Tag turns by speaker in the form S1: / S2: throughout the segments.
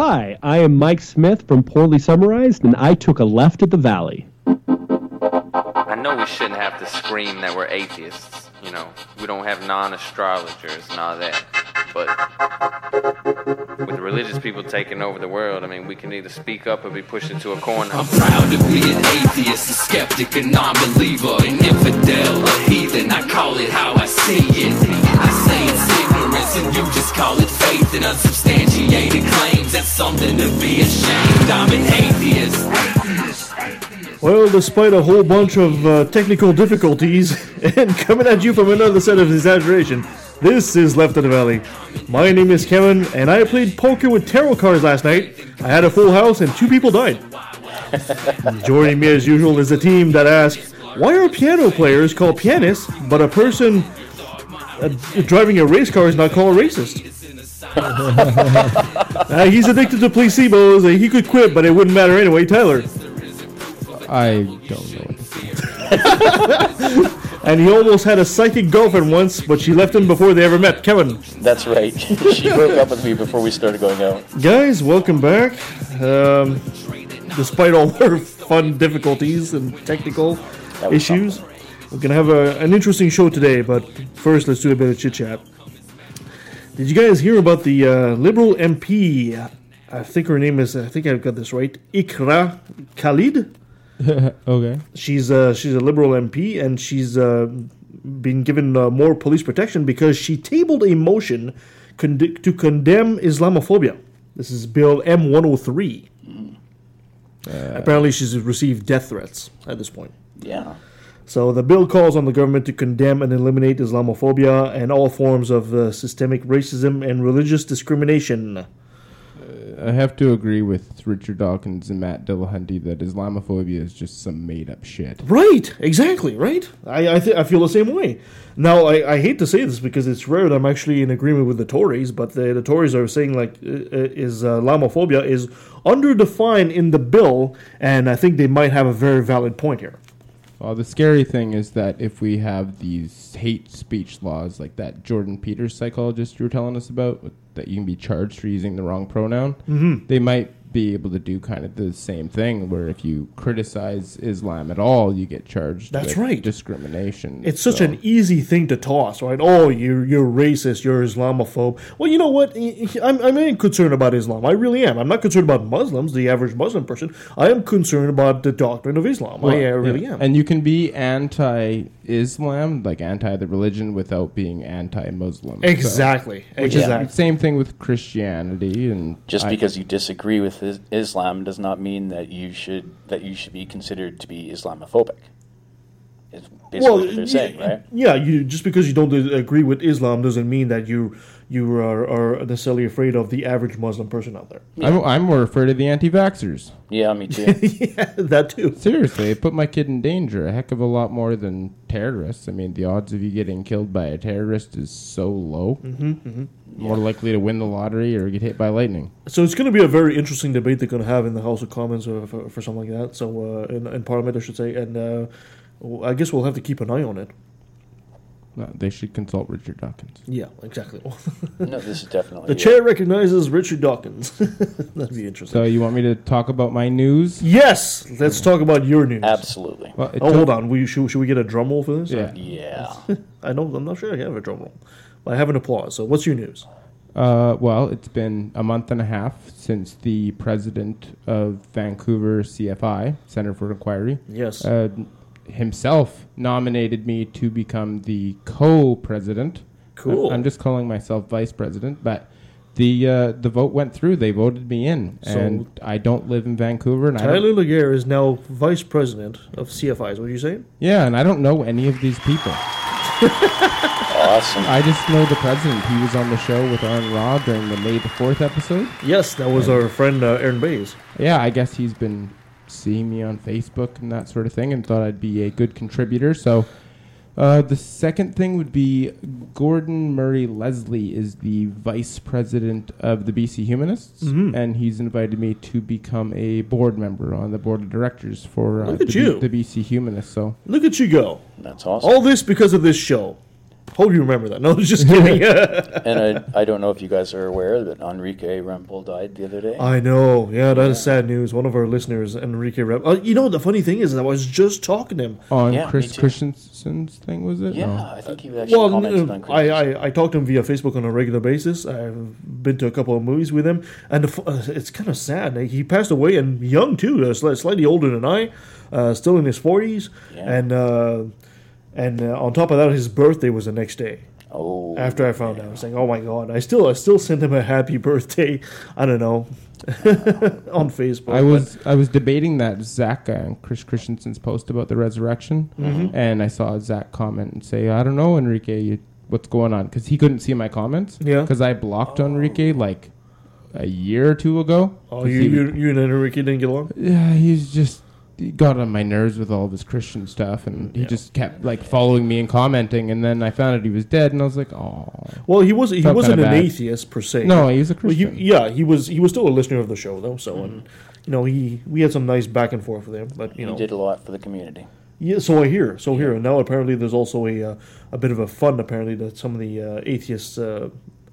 S1: Hi, I am Mike Smith from Poorly Summarized, and I took a left at the Valley.
S2: I know we shouldn't have to scream that we're atheists. You know, we don't have non astrologers and all that. But with religious people taking over the world, I mean, we can either speak up or be pushed into a corner.
S3: I'm proud to be an atheist, a skeptic, a non-believer, an infidel, a heathen. I call it how I see it. I say it's ignorance, and you just call it faith and unsubstantiated claims. That's something to be ashamed. I'm an atheist.
S4: Well, despite a whole bunch of uh, technical difficulties and coming at you from another set of exaggeration, this is Left of the Valley. My name is Kevin, and I played poker with tarot cards last night. I had a full house, and two people died. Joining me as usual is a team that asks, why are piano players called pianists, but a person uh, driving a race car is not called a racist? Uh, he's addicted to placebos. Uh, he could quit, but it wouldn't matter anyway. Tyler.
S5: I don't know what to say.
S4: And he almost had a psychic girlfriend once, but she left him before they ever met. Kevin.
S6: That's right. she broke up with me before we started going out.
S4: Guys, welcome back. Um, despite all our fun difficulties and technical
S6: That was
S4: issues, we're going to have a, an interesting show today, but first let's do a bit of chit chat. Did you guys hear about the uh, Liberal MP? I think her name is, I think I've got this right, Iqra Khalid?
S5: okay.
S4: She's uh, she's a liberal MP, and she's uh, been given uh, more police protection because she tabled a motion condi- to condemn Islamophobia. This is Bill M103. Apparently, she's received death threats at this point.
S6: Yeah.
S4: So the bill calls on the government to condemn and eliminate Islamophobia and all forms of uh, systemic racism and religious discrimination.
S5: I have to agree with Richard Dawkins and Matt Dillahunty that Islamophobia is just some made up shit.
S4: Right, exactly, right. I I, th- I feel the same way. Now, I, I hate to say this because it's rare that I'm actually in agreement with the Tories, but the, the Tories are saying like uh, uh, is uh, Islamophobia is underdefined in the bill, and I think they might have a very valid point here.
S5: Well, the scary thing is that if we have these hate speech laws like that Jordan Peters psychologist you were telling us about, that you can be charged for using the wrong pronoun,
S4: Mm-hmm.
S5: they might be able to do kind of the same thing where if you criticize Islam at all, you get charged
S4: That's
S5: with
S4: right.
S5: discrimination.
S4: It's such
S5: So-
S4: an easy thing to toss, right? Oh, you're you're racist, you're Islamophobe. Well, you know what? I'm I'm concerned about Islam. I really am. I'm not concerned about Muslims, the average Muslim person. I am concerned about the doctrine of Islam. I, I really
S5: Yeah.
S4: am.
S5: And you can be anti-Islam, like anti the religion, without being anti-Muslim. Exactly. So-
S4: exactly. exactly.
S5: Same thing with Christianity, and
S6: Just
S5: I-
S6: because you disagree with is- Islam does not mean that you should that you should be considered to be Islamophobic. Is basically what they're saying, right?
S4: Yeah, you just because you don't agree with Islam doesn't mean that you you are, are necessarily afraid of the average Muslim person out there.
S5: I'm, I'm more afraid of the anti-vaxxers.
S6: Yeah, me too.
S4: yeah, that too.
S5: Seriously, it put my kid in danger a heck of a lot more than terrorists. I mean, the odds of you getting killed by a terrorist is so low. Mm-hmm, More likely to win the lottery or get hit by lightning.
S4: So it's going to be a very interesting debate they're going to have in the House of Commons or for, for something like that. So uh, in, in Parliament, I should say, and uh, I guess we'll have to keep an eye on it.
S5: No, they should consult Richard Dawkins.
S4: Yeah, exactly.
S6: no, this is definitely
S4: the chair recognizes Richard Dawkins. That'd be interesting.
S5: So you want me to talk about my news?
S4: yes, let's talk about your news.
S6: absolutely.
S5: Well,
S4: Oh,
S5: took-
S4: hold on. We, should, should we get a drum roll for this?
S5: Yeah.
S6: Yeah.
S4: I don't. I'm not sure I have a drum roll, but I have an applause. So what's your news?
S5: Uh, well, it's been a month and a half since the president of Vancouver CFI, Center for Inquiry,
S4: Yes.
S5: uh, himself nominated me to become the co-president.
S4: Cool.
S5: I- I'm just calling myself vice president, but the uh, the vote went through. They voted me in,
S4: So-
S5: and I don't live in Vancouver, and I don't,
S4: Tyler Laguerre is now vice president of CFI. Is what you saying?
S5: yeah, and I don't know any of these people.
S6: Awesome.
S5: I just know the president. He was on the show with Aaron Raw during the May the Fourth episode.
S4: Yes, that was our friend uh, Aaron Bays.
S5: Yeah, I guess he's been seeing me on Facebook and that sort of thing, and thought I'd be a good contributor. So, uh, the second thing would be Gordon Murray Leslie is the vice president of the BC Humanists,
S4: Mhm.
S5: and he's invited me to become a board member on the board of directors for uh,
S4: Look at
S5: the,
S4: you.
S5: the BC Humanists. So,
S4: Look at you go!
S6: That's awesome.
S4: All this because of this show. Hope you remember that. No, it's just kidding.
S6: And I, I don't know if you guys are aware that Enrique Rempel died the other day.
S4: I know. Yeah, that is sad news. One of our listeners, Enrique Rep. Uh, you know, the funny thing is, I was just talking to him.
S5: On
S6: Yeah,
S5: Chris
S6: too.
S5: Christensen's thing, was it?
S6: yeah,
S5: No.
S6: I think he actually
S4: Well,
S6: commented
S4: uh,
S6: on
S4: I,
S6: Christmas.
S4: I I talk to him via Facebook on a regular basis. I've been to a couple of movies with him, and the, uh, it's kind of sad. He passed away and young too, uh, slightly older than I, uh, still in his forties,
S6: Yeah.
S4: and uh, and uh, on top of that, his birthday was the next day.
S6: oh,
S4: After I found out, I was like, "Oh my god!" I still I still sent him a happy birthday. I don't know on Facebook.
S5: I was I was debating that Zach and Chris Christensen's post about the resurrection,
S4: Mm-hmm.
S5: and I saw Zach comment and say, "I don't know, Enrique, you, what's going on?" Because he couldn't see my comments.
S4: Yeah.
S5: Because I blocked Enrique like a year or two ago.
S4: Oh, you,
S5: he-
S4: you, you and Enrique didn't get along?
S5: Yeah, he's just he got on my nerves with all of his Christian stuff, and he just kept like following me and commenting. And then I found out he was dead, and I was like, "Oh,
S4: Well, he was he
S5: Felt
S4: wasn't an
S5: bad.
S4: atheist per se.
S5: no, he was a
S4: Well, he,
S5: Christian."
S4: yeah, he was he was still a listener of the show though. So and you know he we had some nice back and forth with him, but you
S6: he
S4: know
S6: did a lot for the community.
S4: yeah. So I hear, so here, and now apparently there's also a uh, a bit of a fund apparently that some of the uh, atheists. Uh,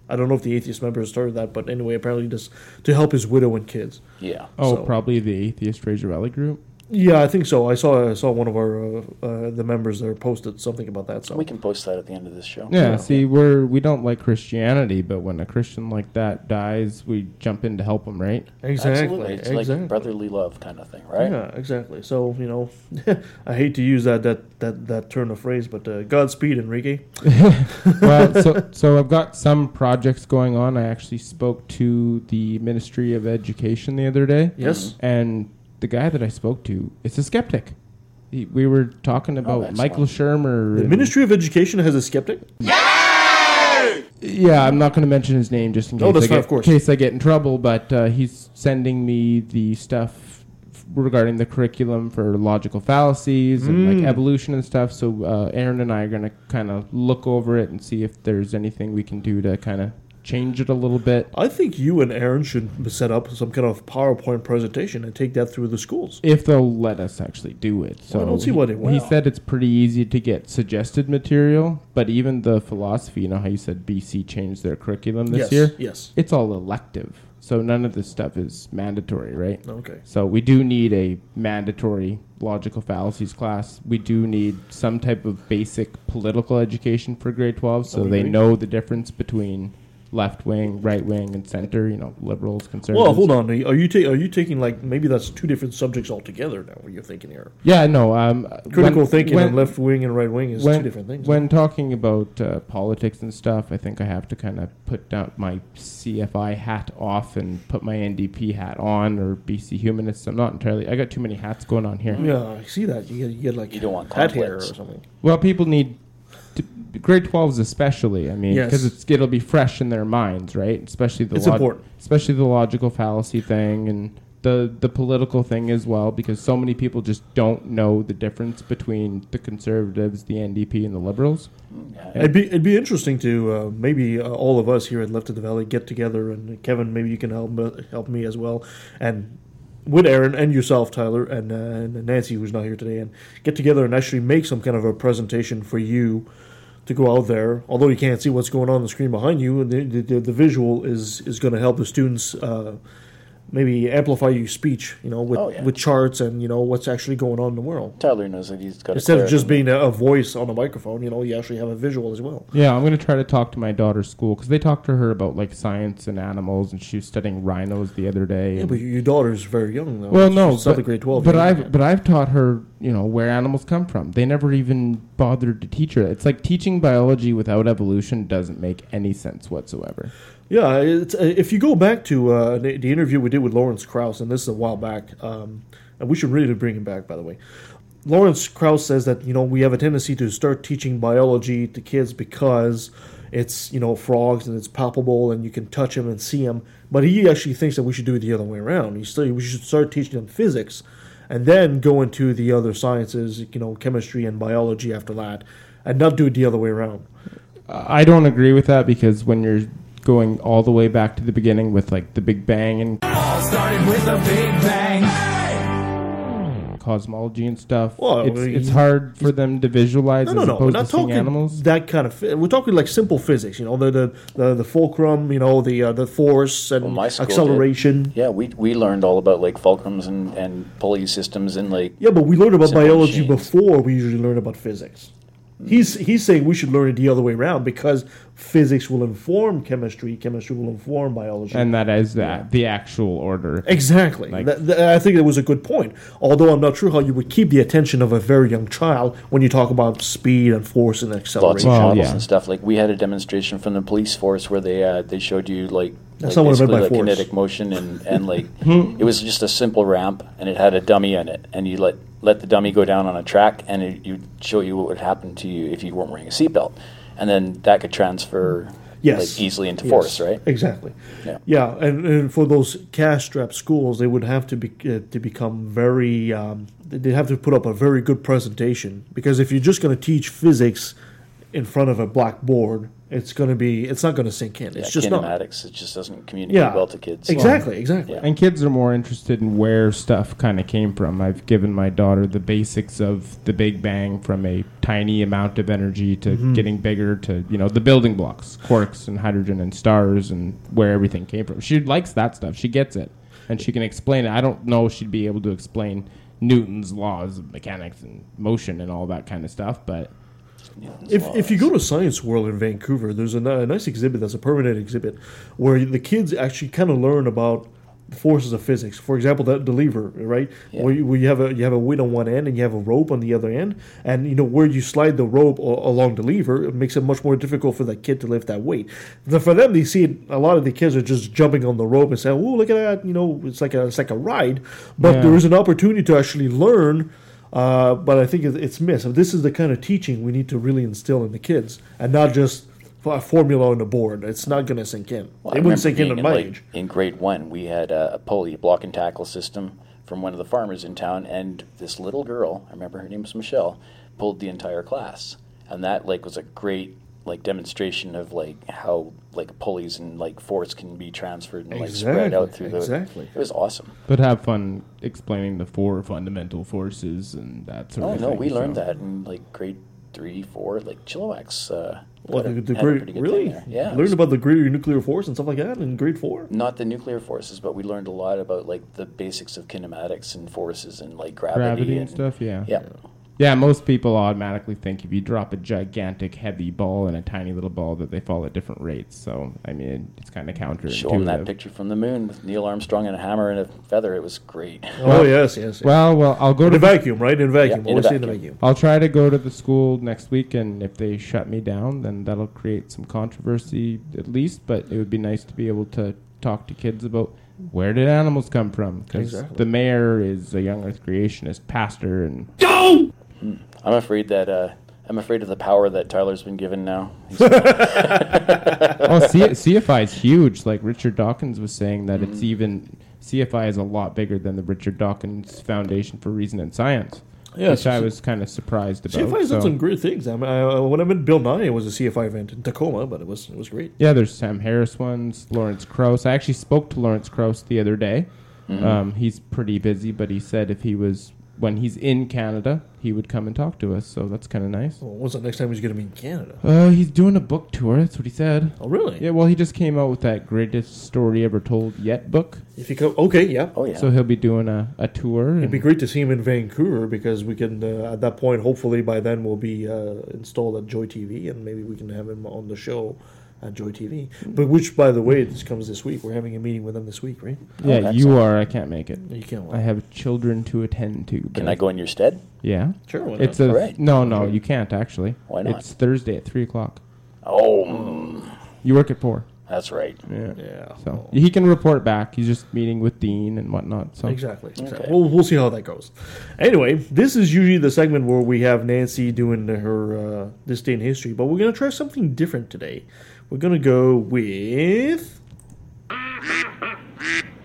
S4: I don't know if the atheist members started that, but anyway, apparently just to help his widow and kids.
S6: Yeah.
S5: oh,
S4: so-
S5: probably the atheist Fraser Valley group.
S4: Yeah, I think so. I saw I saw one of our uh, uh, the members there posted something about that. So
S6: We can post that at the end of this show.
S5: Yeah, see, we're we don't like Christianity, but when a Christian like that dies, we jump in to help him, right?
S4: exactly,
S6: Absolutely. It's
S4: exactly.
S6: like brotherly love kind of thing, right?
S4: Yeah, exactly. So you know, I hate to use that that that that turn of phrase, but uh, Godspeed, Enrique.
S5: well, so so I've got some projects going on. I actually spoke to the Ministry of Education the other day.
S4: Yes.
S5: and the guy that I spoke to is a skeptic. He, we were talking about
S6: excellent.
S5: Michael Shermer.
S4: The
S5: and-
S4: Ministry of Education has a skeptic.
S5: Yeah, I'm not going to mention his name just in case,
S4: Oh, that's
S5: I
S4: fine,
S5: get,
S4: of course.
S5: case I get in trouble. But uh, he's sending me the stuff f- regarding the curriculum for logical fallacies and
S4: Mm.
S5: like evolution and stuff. So uh, Aaron and I are going to kind of look over it and see if there's anything we can do to kind of change it a little bit.
S4: I think you and Aaron should set up some kind of PowerPoint presentation and take that through the schools.
S5: If they'll let us actually do it. So
S4: I don't see
S5: he,
S4: won't.
S5: he said it's pretty easy to get suggested material, but even the philosophy, you know how you said BC changed their curriculum this
S4: yes.
S5: year?
S4: Yes.
S5: It's all elective. So none of this stuff is mandatory, right?
S4: Okay.
S5: So we do need a mandatory logical fallacies class. We do need some type of basic political education for grade 12 so they know the difference between left wing, right wing, and center, you know, liberals, conservatives.
S4: Well, hold on. Are you ta- are you taking like maybe that's two different subjects altogether now? What you're thinking here?
S5: Yeah, no. Um,
S4: Critical
S5: when-
S4: thinking
S5: when-
S4: and left wing and right wing is
S5: when,
S4: two different things.
S5: When talking about uh, politics and stuff, I think I have to kind of put down my CFI hat off and put my NDP hat on or BC Humanists. I'm not entirely. I got too many hats going on here.
S4: yeah, I see that. You get, you get like
S6: You don't want
S4: hat hair or something.
S5: Well, people need to, grade 12s especially. I mean, because it's it'll be fresh in their minds, right? Especially the
S4: It's important.
S5: especially the logical fallacy thing and the the political thing as well, because so many people just don't know the difference between the conservatives, the NDP, and the liberals.
S4: It'd be it'd be interesting to uh, maybe uh, all of us here at Left of the Valley get together and Kevin, maybe you can help me- help me as well, and with Aaron and yourself, Tyler, and, uh, and Nancy, who's not here today, and get together and actually make some kind of a presentation for you to go out there. Although you can't see what's going on, on the screen behind you, the the, the, visual is is going to help the students. Uh, Maybe amplify your speech, you know, with,
S6: Oh, yeah.
S4: with charts and you know what's actually going on in the world.
S6: Tyler knows that he's got a
S4: Instead of just being a, a voice on a microphone, you know, you actually have a visual as well.
S5: Yeah, I'm gonna try to talk to my daughter's school because they talked to her about like science and animals, and she was studying rhinos the other day.
S4: Yeah, but your daughter's very young though.
S5: well, no,
S4: She's
S5: but,
S4: grade twelve.
S5: but. I've but I've taught her, you know, where animals come from. They never even bothered to teach her. It's like teaching biology without evolution doesn't make any sense whatsoever.
S4: Yeah, uh, if you go back to uh, the, interview we did with Lawrence Krauss, and this is a while back, um, and we should really bring him back, by the way. Lawrence Krauss says that you know we have a tendency to start teaching biology to kids because it's you know frogs and it's palpable and you can touch them and see them. But he actually thinks that we should do it the other way around. He still, we should start teaching them physics, and then go into the other sciences, you know, chemistry and biology after that, and not do it the other way around.
S5: I don't agree with that because when you're going all the way back to the beginning with like the Big Bang and
S3: All started with a big bang.
S5: cosmology and stuff.
S4: Well,
S5: it's,
S4: we-
S5: it's hard for them to visualize
S4: No, no,
S5: as
S4: no. We're
S5: opposed
S4: not
S5: to seeing
S4: talking
S5: animals.
S4: that kind of. We're talking like simple physics. You know, the the the, the fulcrum. You know, the uh, the force and
S6: Well, my school did.
S4: acceleration.
S6: Yeah, we we learned all about like fulcrums and, and pulley systems and like
S4: Yeah, but we learned about biology
S6: machines.
S4: before we usually learn about physics. He's he's saying we should learn it the other way around because physics will inform chemistry, chemistry will inform biology.
S5: and that is that the actual order.
S4: Exactly.
S5: Like-
S4: That- that- I think it was a good point. Although I'm not sure how you would keep the attention of a very young child when you talk about speed and force and
S6: lots
S4: acceleration.
S6: of
S5: Well,
S6: travels
S5: yeah.
S6: and stuff. Like we had a demonstration from the police force where they uh, they showed you like,
S4: That's
S6: like
S4: not what I meant
S6: basically like
S4: force.
S6: kinetic motion and and like it was just a simple ramp and it had a dummy in it and you let let the dummy go down on a track and it you show you what would happen to you if you weren't wearing a seatbelt and then that could transfer
S4: Yes.
S6: like easily into
S4: Yes,
S6: force, right?
S4: Exactly.
S6: Yeah.
S4: Yeah, and, and for those cash-strapped schools, they would have to be uh, to become very. Um, they have to put up a very good presentation because if you're just going to teach physics in front of a blackboard, it's going to be. It's not going to sink in. It's
S6: Yeah,
S4: just not.
S6: kinematics. It just doesn't communicate
S4: Yeah.
S6: well to kids.
S4: Exactly. Exactly.
S6: Yeah.
S5: And kids are more interested in where stuff kind of came from. I've given my daughter the basics of the Big Bang from a tiny amount of energy to
S4: Mm-hmm.
S5: getting bigger to, you know, the building blocks, quarks and hydrogen and stars and where everything came from. She likes that stuff. She gets it. And she can explain it. I don't know if she'd be able to explain Newton's laws of mechanics and motion and all that kind of stuff, but
S4: If, if you go to Science World in Vancouver, there's a, a nice exhibit that's a permanent exhibit where the kids actually kind of learn about the forces of physics. For example, that the lever, right?
S6: Yeah.
S4: Where, you, where you have a you have a weight on one end and you have a rope on the other end, and you know where you slide the rope a- along the lever, it makes it much more difficult for the kid to lift that weight. The, for them, they see it, a lot of the kids are just jumping on the rope and saying, "Oh, look at that!" You know, it's like a it's like a ride, but
S5: Yeah.
S4: there is an opportunity to actually learn. Uh, but I think it's missed. This is the kind of teaching we need to really instill in the kids, and not just a formula on the board. It's not going to sink in.
S6: Well,
S4: it wouldn't sink in at my
S6: like,
S4: age.
S6: In grade one, we had a, a pulley block and tackle system from one of the farmers in town, and this little girl, I remember her name was Michelle, pulled the entire class, and that like was a great like demonstration of like how like pulleys and like force can be transferred and like spread out
S4: Exactly,
S6: through the.
S4: exactly.
S6: It was awesome.
S5: but have fun explaining the four fundamental forces and that sort
S6: Oh
S5: of
S6: no,
S5: thing.
S6: we learned that in like grade three, four, like Chilliwack's. Uh,
S4: Well,
S6: had a-
S4: the, the
S6: had a
S4: grade,
S6: pretty good
S4: really?
S6: thing there. Yeah,
S4: Learned
S6: was-
S4: about the greater nuclear force and stuff like that in grade four.
S6: not the nuclear forces, but we learned a lot about like the basics of kinematics and forces and like gravity,
S5: gravity and stuff. Yeah,
S6: Yeah.
S5: Yeah, most people automatically think if you drop a gigantic heavy ball and a tiny little ball that they fall at different rates. So I mean, it's kind of counterintuitive.
S6: Show them that picture from the moon with Neil Armstrong and a hammer and a feather. It was great.
S4: Oh yes, yes. yes.
S5: Well, well, I'll go
S4: in
S5: to
S4: a vacuum, right? In vacuum.
S6: in a
S4: Always say in a
S6: vacuum.
S4: vacuum.
S5: I'll try to go to the school next week, and if they shut me down, then that'll create some controversy at least. But it would be nice to be able to talk to kids about where did animals come from, because
S4: Exactly.
S5: the mayor is a young Earth creationist pastor, and
S6: I'm afraid that uh, I'm afraid of the power that Tyler's been given now. He's-
S5: oh, C- CFI is huge. Like Richard Dawkins was saying that
S4: Mm-hmm.
S5: it's even CFI is a lot bigger than the Richard Dawkins Foundation for Reason and Science.
S4: Yes,
S5: which I was kind of surprised about.
S4: CFI's done
S5: so-
S4: some great things. I mean, I, when I met Bill Nye, it was a CFI event in Tacoma, but it was it was great.
S5: Yeah, there's Sam Harris ones, Lawrence Krauss. I actually spoke to Lawrence Krauss the other day.
S4: Mm-hmm.
S5: Um, he's pretty busy, but he said if he was when he's in Canada, he would come and talk to us. So that's kind of nice.
S4: Well, when's the next time he's going to be in Canada?
S5: Uh, he's doing a book tour. That's what he said.
S4: Oh, really?
S5: Yeah, well, he just came out with that greatest story ever told yet book.
S4: If you come, okay, yeah.
S6: oh yeah.
S5: So he'll be doing a, a tour.
S4: It'd be great to see him in Vancouver because we can, uh, at that point, hopefully by then we'll be uh, installed at Joy TV and maybe we can have him on the show at Joy TV. But which, by the way, this comes this week. We're having a meeting with them this week, right?
S5: yeah,
S6: Oh,
S5: you
S6: excellent.
S5: are. I can't make it.
S4: You can't.
S5: I have children to attend to.
S6: Can I go in your stead?
S5: Yeah.
S4: Sure, why not?
S5: It's a
S6: Alright.
S5: no, no. You can't actually.
S6: Why not?
S5: It's Thursday at three o'clock.
S6: Oh, mm,
S5: You work at four.
S6: that's right.
S5: Yeah.
S4: Yeah.
S5: So he can report back. He's just meeting with Dean and whatnot. So
S4: Exactly. exactly.
S6: Okay.
S4: We'll, we'll see how that goes. Anyway, this is usually the segment where we have Nancy doing her uh, this day in history, but we're going to try something different today. We're going to go with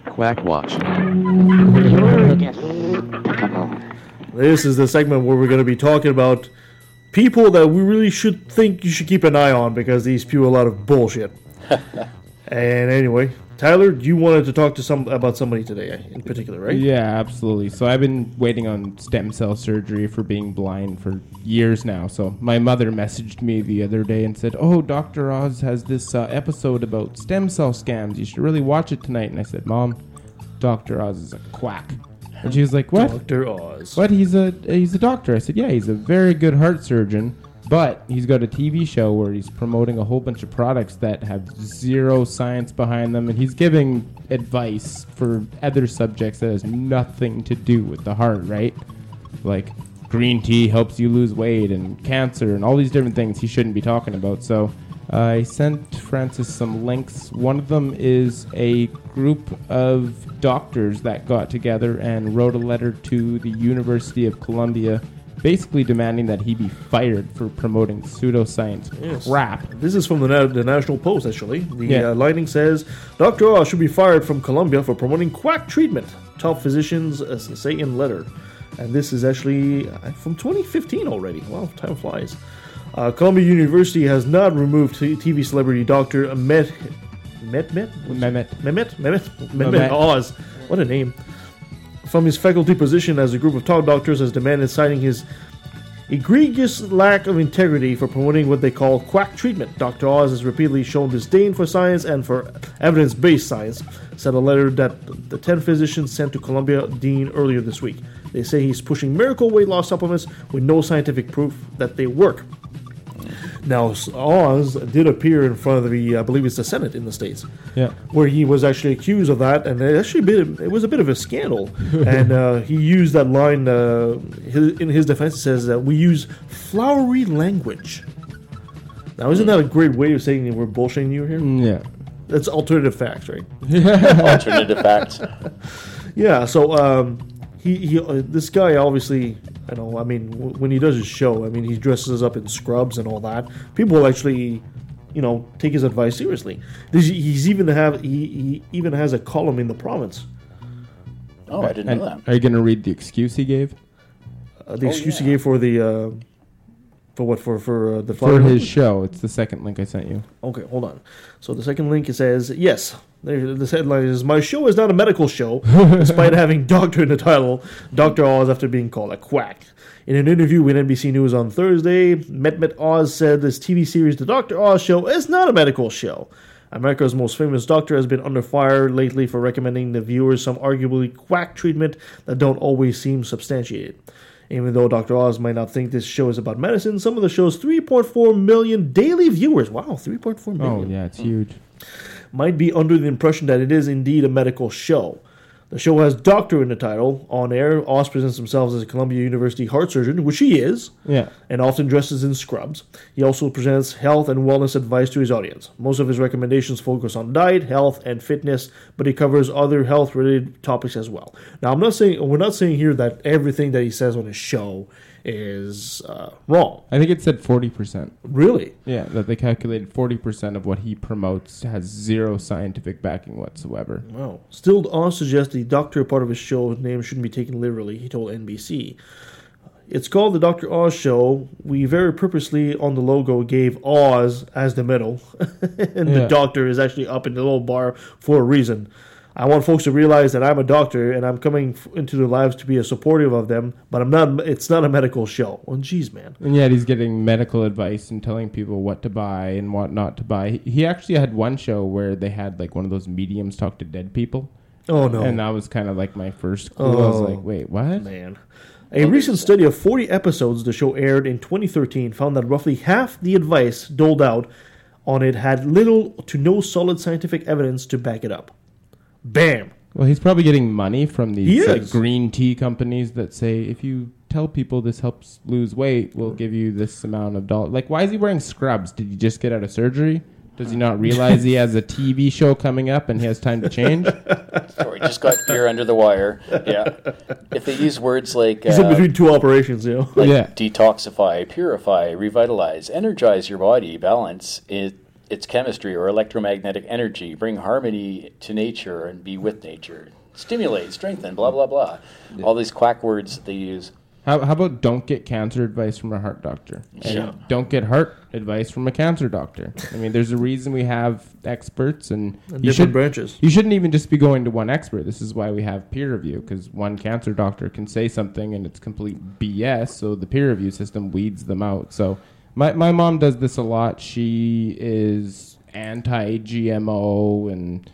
S7: Quack Watch.
S4: this is the segment where we're going to be talking about people that we really should think you should keep an eye on because these spew a lot of bullshit. and anyway, Tyler, you wanted to talk to some about somebody today in particular, right?
S5: Yeah, absolutely. So I've been waiting on stem cell surgery for being blind for years now. So my mother messaged me the other day and said, "Oh, Doctor Oz has this uh, episode about stem cell scams. You should really watch it tonight." And I said, "Mom, Doctor Oz is a quack." And she was like, "What?
S4: Doctor Oz.
S5: What? He's a he's a doctor." I said, "Yeah, he's a very good heart surgeon." But he's got a TV show where he's promoting a whole bunch of products that have zero science behind them, and he's giving advice for other subjects that has nothing to do with the heart, right? Like green tea helps you lose weight, and cancer, and all these different things he shouldn't be talking about. So uh, I sent Francis some links. One of them is a group of doctors that got together and wrote a letter to the University of Columbia basically demanding that he be fired for promoting pseudoscience
S4: Yes.
S5: crap.
S4: This is from the, Na- the National Post, actually. The
S5: Yeah.
S4: uh, lining says Dr. Oz should be fired from Columbia for promoting quack treatment. Top physicians uh, say in letter. And this is actually uh, from 2015 already. Wow, time flies. Uh, Columbia University has not removed t- TV celebrity Dr. Met. Met Met?
S5: Mehmet.
S4: Mehmet? Mehmet? Mehmet
S5: Mehmet.
S4: Oz. What a name. From his faculty position as a group of top doctors has demanded citing his egregious lack of integrity for promoting what they call quack treatment. Dr. Oz has repeatedly shown disdain for science and for evidence based science, said a letter that the 10 physicians sent to Columbia Dean earlier this week. They say he's pushing miracle weight loss supplements with no scientific proof that they work. Now, Oz did appear in front of the, I believe it's the Senate in the States
S5: Yeah.
S4: where he was actually accused of that, and it actually been, it was a bit of a scandal. and uh, he used that line uh, his, in his defense. It says that we use flowery language. Now, isn't that a great way of saying that we're bullshitting you here?
S5: Yeah.
S4: That's alternative facts, right?
S6: Alternative facts.
S4: Yeah. So um, he, he uh, this guy obviously, I know. I mean, w- when he does his show, I mean, he dresses up in scrubs and all that. People actually, you know, take his advice seriously. There's, he's even have he, he even has a column in the province.
S6: Oh, I didn't
S5: And
S6: know that.
S5: are you going to read the excuse he gave
S4: Uh, the
S6: Oh,
S4: excuse he gave for the uh, for what for for uh, the
S5: for his show? It's the second link I sent you.
S4: Okay, hold on. So the second link it says yes. This headline is my show is not a medical show, despite having doctor in the title. Doctor Oz after being called a quack. In an interview with NBC News on Thursday, Mehmet Oz said this TV series, The Doctor Oz Show, is not a medical show. America's most famous doctor has been under fire lately for recommending the viewers some arguably quack treatment that don't always seem substantiated. Even though Dr. Oz might not think this show is about medicine, some of the show's 3.4 million daily viewers, wow, 3.4 million,
S5: Oh, yeah, it's hmm. huge.
S4: Might be under the impression that it is indeed a medical show. The show has doctor in the title. On air, Oz presents himself as a Columbia University heart surgeon, which he is,
S5: Yeah.
S4: and often dresses in scrubs. He also presents health and wellness advice to his audience. Most of his recommendations focus on diet, health, and fitness, but he covers other health-related topics as well. Now, I'm not saying we're not saying here that everything that he says on his show is uh, wrong.
S5: I think it said 40%.
S4: Really,
S5: Yeah, that they calculated 40% of what he promotes has zero scientific backing whatsoever.
S4: Wow. Still, Oz suggests the doctor part of his show name shouldn't be taken literally, he told NBC. It's called the Dr. Oz Show. We very purposely on the logo gave Oz as the middle, and the doctor is actually up in the little bar for a reason. I want folks to realize that I'm a doctor and I'm coming into their lives to be a supportive of them, but I'm not. It's not a medical show. Well, geez, man.
S5: And yet he's getting medical advice and telling people what to buy and what not to buy. He actually had one show where they had like one of those mediums talk to dead people.
S4: Oh no,
S5: And that was kind of like my first clue. I was
S4: Oh.
S5: like, wait, what?
S4: Man. A recent study of 40 episodes the show aired in 2013 found that roughly half the advice doled out on it had little to no solid scientific evidence to back it up. Bam!
S5: Well, he's probably getting money from these like green tea companies that say if you tell people this helps lose weight, we'll give you this amount of dollars. Like, why is he wearing scrubs? Did he just get out of surgery? Does he not realize he has a TV show coming up and he has time to change?
S6: Or he just got ear under the wire. Yeah. If they use words like,
S4: He's in
S6: uh,
S4: between two operations, you know.
S6: like
S5: Yeah.
S6: detoxify, purify, revitalize, energize your body, balance it, its chemistry or electromagnetic energy, bring harmony to nature and be with nature, stimulate, strengthen, blah blah blah. All these quack words that they use.
S5: How, how about don't get cancer advice from a heart doctor? And
S6: Yeah.
S5: don't get heart advice from a cancer doctor. I mean, there's a reason we have experts, and you
S4: different
S5: should
S4: branches.
S5: You shouldn't even just be going to one expert. This is why we have peer review, because one cancer doctor can say something and it's complete BS. So the peer review system weeds them out. So my my mom does this a lot. She is anti-GMO and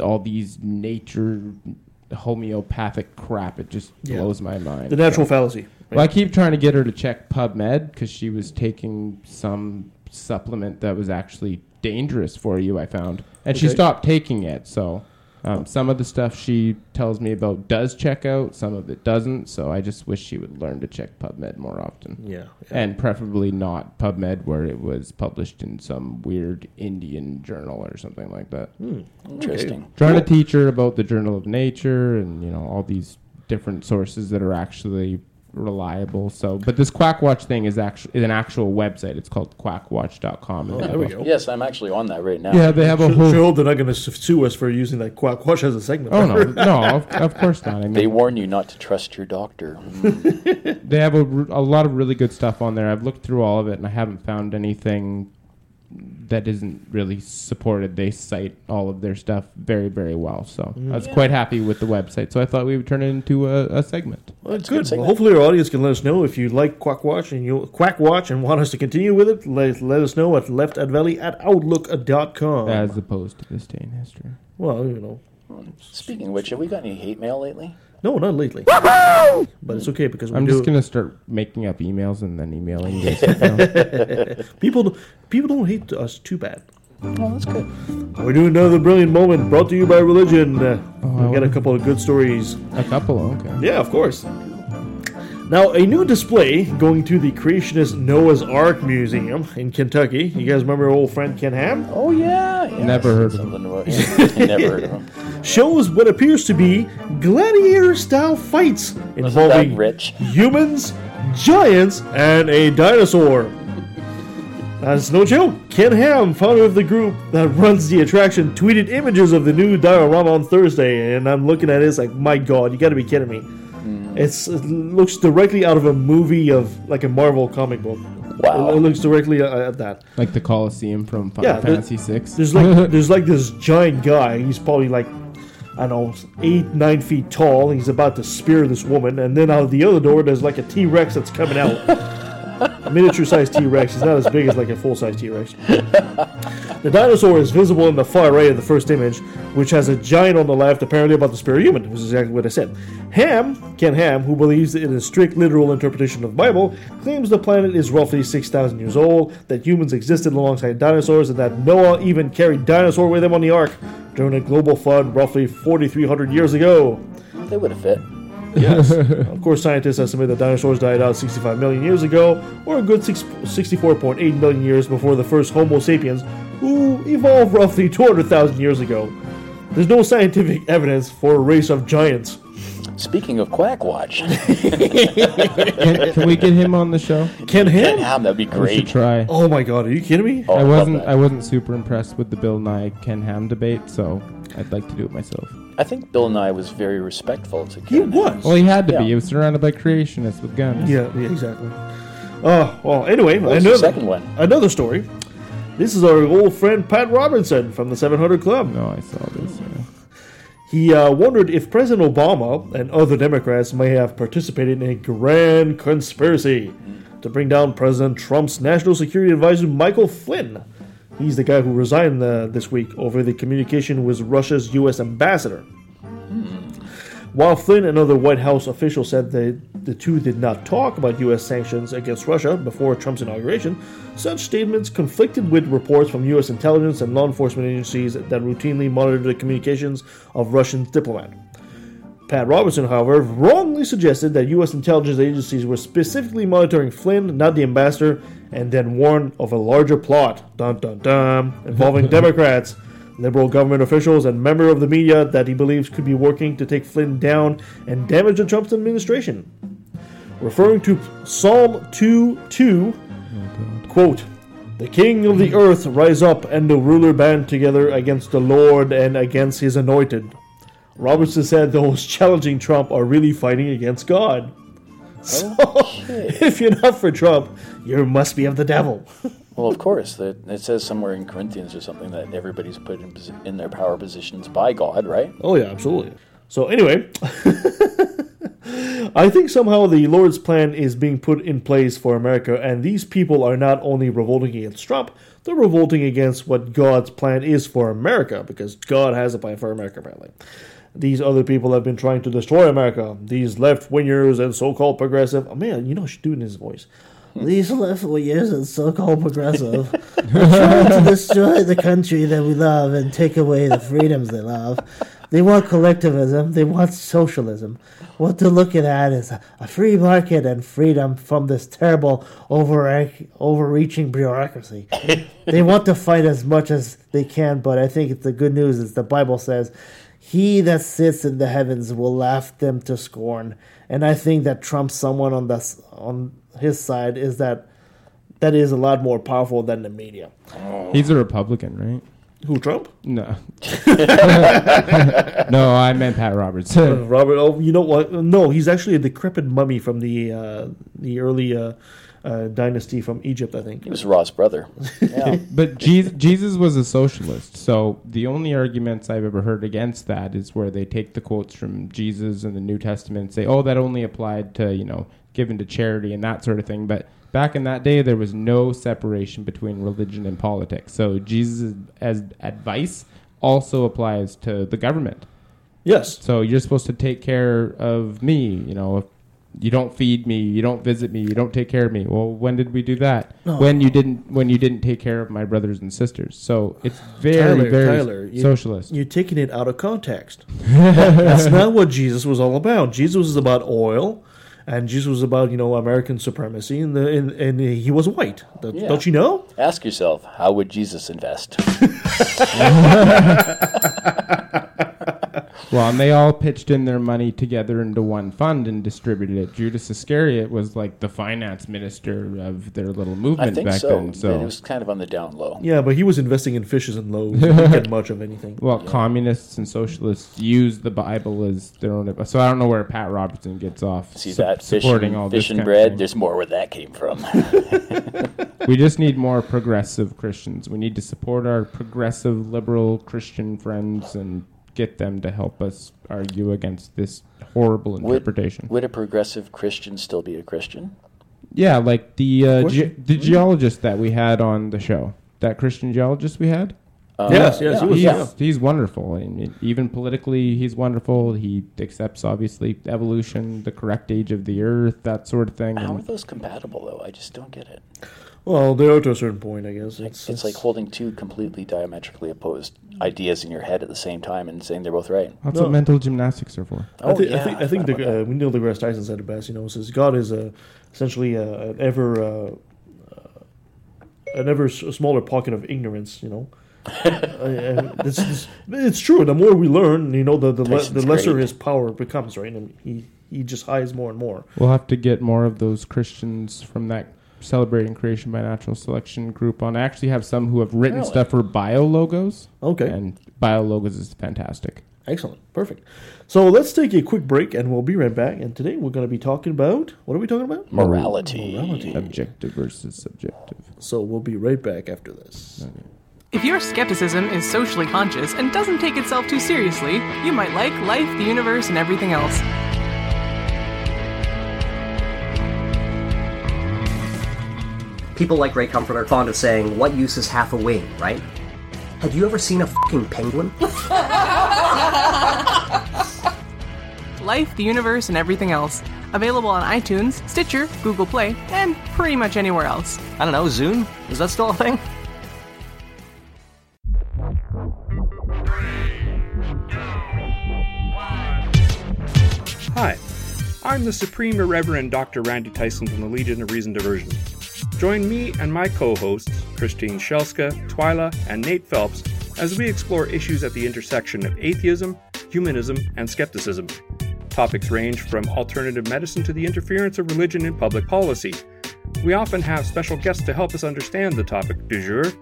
S5: all these nature homeopathic crap. It just
S4: Yeah.
S5: blows my mind.
S4: The natural fallacy.
S5: Well, I keep trying to get her to check PubMed because she was taking some supplement that was actually dangerous for you. I found, and she stopped taking it. So, um, some of the stuff she tells me about does check out, some of it doesn't. So, I just wish she would learn to check PubMed more often,
S4: Yeah.
S5: and preferably not PubMed where it was published in some weird Indian journal or something like that.
S6: Interesting.
S5: Trying to teach her about the Journal of Nature and you know all these different sources that are actually reliable. So, but this Quackwatch thing is actually is an actual website. It's called quackwatch.com. And oh, they
S4: there we go.
S6: Yes, I'm actually on that right now.
S5: Yeah, they have a
S4: Sure,
S5: whole.
S4: sure they're not going to sue us for using that quack watch as a segment.
S5: Oh no, no, of, of course not. I mean,
S6: They warn you not to trust your doctor.
S5: they have a, a lot of really good stuff on there. I've looked through all of it and I haven't found anything that isn't really supported. They cite all of their stuff very, very well. So mm-hmm. I was quite happy with the website. So I thought we would turn it into a, a segment.
S4: Well,
S6: That's a good
S4: good. Well, hopefully, our audience can let us know if you like Quack Watch and you Quack Watch and want us to continue with it. Let, let us know at left at valley at outlook.com.
S5: As opposed to this day in history.
S4: well, you know,
S6: Speaking of which, have we got any hate mail lately?
S4: No, not lately. but it's okay because we
S5: I'm
S4: do.
S5: just gonna start making up emails and then emailing you. guys. now.
S4: people people don't hate us too bad.
S6: Oh, that's good.
S4: We're doing another brilliant moment brought to you by religion. Uh,
S5: Oh,
S4: we got a couple of good stories.
S5: A couple, okay.
S4: Yeah, of course. Now, a new display going to the Creationist Noah's Ark Museum in Kentucky. You guys remember old friend Ken Ham?
S6: Oh yeah, yeah.
S5: Never heard of
S6: Something about him. Never heard of him.
S4: Shows what appears to be gladiator-style fights involving
S6: rich?
S4: humans, giants, and a dinosaur. That's no joke. Ken Ham, founder of the group that runs the attraction, tweeted images of the new diorama on Thursday, and I'm looking at it. It's like, my God, you got to be kidding me! Hmm. It's it looks directly out of a movie of like a Marvel comic book.
S6: Wow.
S4: It, it looks directly at, at that.
S5: Like the Coliseum from Final
S4: Yeah,
S5: Fantasy Six.
S4: There's like there's like this giant guy. He's probably like I don't know eight nine feet tall. He's about to spear this woman, and then out of the other door there's like a T Rex that's coming out. a miniature sized T Rex. He's not as big as like a full size T Rex. The dinosaur is visible in the far right of the first image, which has a giant on the left, apparently about to spear a human, which is exactly what I said. Ham, Ken Ham, who believes in a strict literal interpretation of the Bible, claims the planet is roughly 6,000 years old, that humans existed alongside dinosaurs, and that Noah even carried dinosaur with him on the ark during a global flood roughly 4,300 years ago.
S6: They would have fit.
S4: Yes. of course, scientists estimate that dinosaurs died out 65 million years ago, or a good six, 64.8 million years before the first Homo sapiens, who evolved roughly 200,000 years ago. There's no scientific evidence for a race of giants.
S6: Speaking of Quackwatch,
S5: can, can we get him on the show?
S4: Ken Ham?
S6: Ham, that'd be
S5: We should
S6: great.
S5: try.
S4: Oh my god, are you kidding me?
S6: Oh,
S5: I
S6: love
S5: wasn't.
S6: that.
S5: I wasn't super impressed with the Bill Nye Ken Ham debate, so I'd like to do it myself.
S6: I think Bill Nye was very respectful to
S4: He
S6: Ken.
S4: was.
S5: Well, he had to be. He was surrounded by creationists with guns.
S4: Yeah, yeah, exactly. Oh, well, anyway,
S6: What's
S4: another,
S6: the second one?
S4: another story. This is our old friend Pat Robertson from the 700 Club.
S5: No, I saw this. Yeah.
S4: He uh, wondered if President Obama and other Democrats may have participated in a grand conspiracy to bring down President Trump's National Security Advisor Michael Flynn. He's the guy who resigned uh, this week over the communication with Russia's U.S. ambassador. While Flynn and other White House officials said they, the two did not talk about U.S. sanctions against Russia before Trump's inauguration, such statements conflicted with reports from U.S. intelligence and law enforcement agencies that routinely monitor the communications of Russian diplomats. Pat Robertson, however, wrongly suggested that U.S. intelligence agencies were specifically monitoring Flynn, not the ambassador, and then warned of a larger plot, dun dun dun, involving Democrats, liberal government officials, and members of the media that he believes could be working to take Flynn down and damage the Trump administration. Referring to Psalm 2 2, quote, The king of the earth rise up and the ruler band together against the Lord and against his anointed. Robertson said those challenging Trump are really fighting against God. So if you're not for Trump, you must be of the devil.
S6: Well, of course, that it says somewhere in Corinthians or something that everybody's put in, in their power positions by God, right?
S4: Oh yeah, absolutely. So anyway, I think somehow the Lord's plan is being put in place for America, and these people are not only revolting against Trump, they're revolting against what God's plan is for America, because God has a plan for America apparently. These other people have been trying to destroy America. These left wingers and so-called progressive. Oh man, you know she's doing his voice. Hmm. These left wingers and so-called progressive are trying to destroy the country that we love and take away the freedoms they love. They want collectivism. They want socialism. What they're looking at is a, a free market and freedom from this terrible over overreaching bureaucracy. they want to fight as much as they can, but I think the good news is the Bible says, "He that sits in the heavens will laugh them to scorn." And I think that Trump's someone on the on his side is that that is a lot more powerful than the media.
S5: He's a Republican, right?
S4: Who Trump?
S5: No. no, I meant Pat Roberts.
S4: Robert. Oh, you know what? No, he's actually a decrepit mummy from the uh, the early uh, uh, dynasty from Egypt, I think.
S6: He was Ross' brother. Yeah.
S5: but Jesus, Jesus was a socialist. So the only arguments I've ever heard against that is where they take the quotes from Jesus in the New Testament and say, "Oh, that only applied to you know given to charity and that sort of thing." But back in that day, there was no separation between religion and politics. So Jesus' as advice also applies to the government.
S4: Yes.
S5: So you're supposed to take care of me. You know, if you don't feed me, you don't visit me, you don't take care of me. Well, when did we do that? When you didn't when you didn't take care of my brothers and sisters. So it's very
S4: Tyler,
S5: very
S4: Tyler, you-
S5: socialist.
S4: You're taking it out of context. That's not what Jesus was all about. Jesus was about oil, and Jesus was about you know American supremacy, and the, and, and he was white. Don't,
S6: Yeah.
S4: don't you know?
S6: Ask yourself, how would Jesus invest?
S5: Well, and they all pitched in their money together into one fund and distributed it. Judas Iscariot was like the finance minister of their little movement
S6: I
S5: movement
S6: think
S5: back
S6: so.
S5: then. So
S6: it was kind of on the down low.
S4: Yeah, but he was investing in fishes and loaves. He didn't get much of anything.
S5: Well, communists and socialists use the Bible as their own. So I don't know where Pat Robertson gets off
S6: See
S5: su-
S6: that fish
S5: supporting
S6: and,
S5: all
S6: fish
S5: this
S6: and
S5: kind of
S6: bread? There's more where that came from.
S5: We just need more progressive Christians. We need to support our progressive liberal Christian friends and get them to help us argue against this horrible interpretation.
S6: would a progressive Christian still be a Christian?
S5: yeah, like the uh, ge- the geologist that we had on the show, that Christian geologist we had.
S6: Uh,
S4: Yes, yes, he was-
S5: He's,
S4: yeah.
S5: he's wonderful. I mean, even politically, he's wonderful. He accepts, obviously, evolution, the correct age of the Earth, that sort of thing.
S6: How are those compatible, though? I just don't get it.
S4: Well, they are to a certain point, I guess. It's,
S6: It's like holding two completely diametrically opposed ideas in your head at the same time and saying they're both right.
S5: that's
S4: No.
S5: what mental gymnastics are for.
S4: I,
S6: Oh,
S4: thi- I
S6: yeah,
S4: think I
S6: I
S4: think
S6: forgot
S4: the,
S6: about
S4: uh, Neil deGrasse Tyson said it best. You know, says God is a essentially a, an ever uh, uh, an ever smaller pocket of ignorance. You know, uh, uh, it's, it's, it's true. The more we learn, you know, the the, le- the lesser
S6: great.
S4: his power becomes. Right, and he he just hides more and more.
S5: We'll have to get more of those Christians from that celebrating creation by natural selection group on. I actually have some who have written
S6: Really?
S5: stuff for bio logos.
S4: Okay.
S5: And BioLogos is fantastic.
S4: Excellent, perfect. So let's take a quick break, and we'll be right back. And today we're going to be talking about what are we talking about?
S6: Morality.
S4: Morality.
S5: Objective versus subjective.
S4: So we'll be right back after this.
S7: If your skepticism is socially conscious and doesn't take itself too seriously, you might like life, the universe, and everything else.
S8: People like Ray Comfort are fond of saying, What use is half a wing, right? Have you ever seen a fucking penguin?
S7: Life, the universe, and everything else. Available on iTunes, Stitcher, Google Play, and pretty much anywhere else.
S9: I don't know, Zune? Is that still a thing?
S10: Hi, I'm the Supreme Irreverend Dr. Randy Tyson from the Legion of Reason Diversion. Join me and my co hosts, Christine Shellska, Twyla, and Nate Phelps, as we explore issues at the intersection of atheism, humanism, and skepticism. Topics range from alternative medicine to the interference of religion in public policy. We often have special guests to help us understand the topic du jour.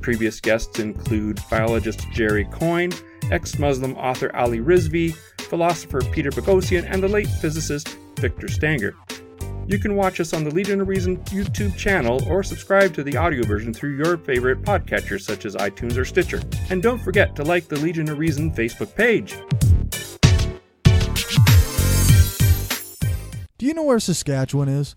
S10: Previous guests include biologist Jerry Coyne, ex Muslim author Ali Rizvi, philosopher Peter Boghossian, and the late physicist Victor Stenger. You can watch us on the Legion of Reason YouTube channel or subscribe to the audio version through your favorite podcatcher such as iTunes or Stitcher. And don't forget to like the Legion of Reason Facebook page.
S11: Do you know where Saskatchewan is?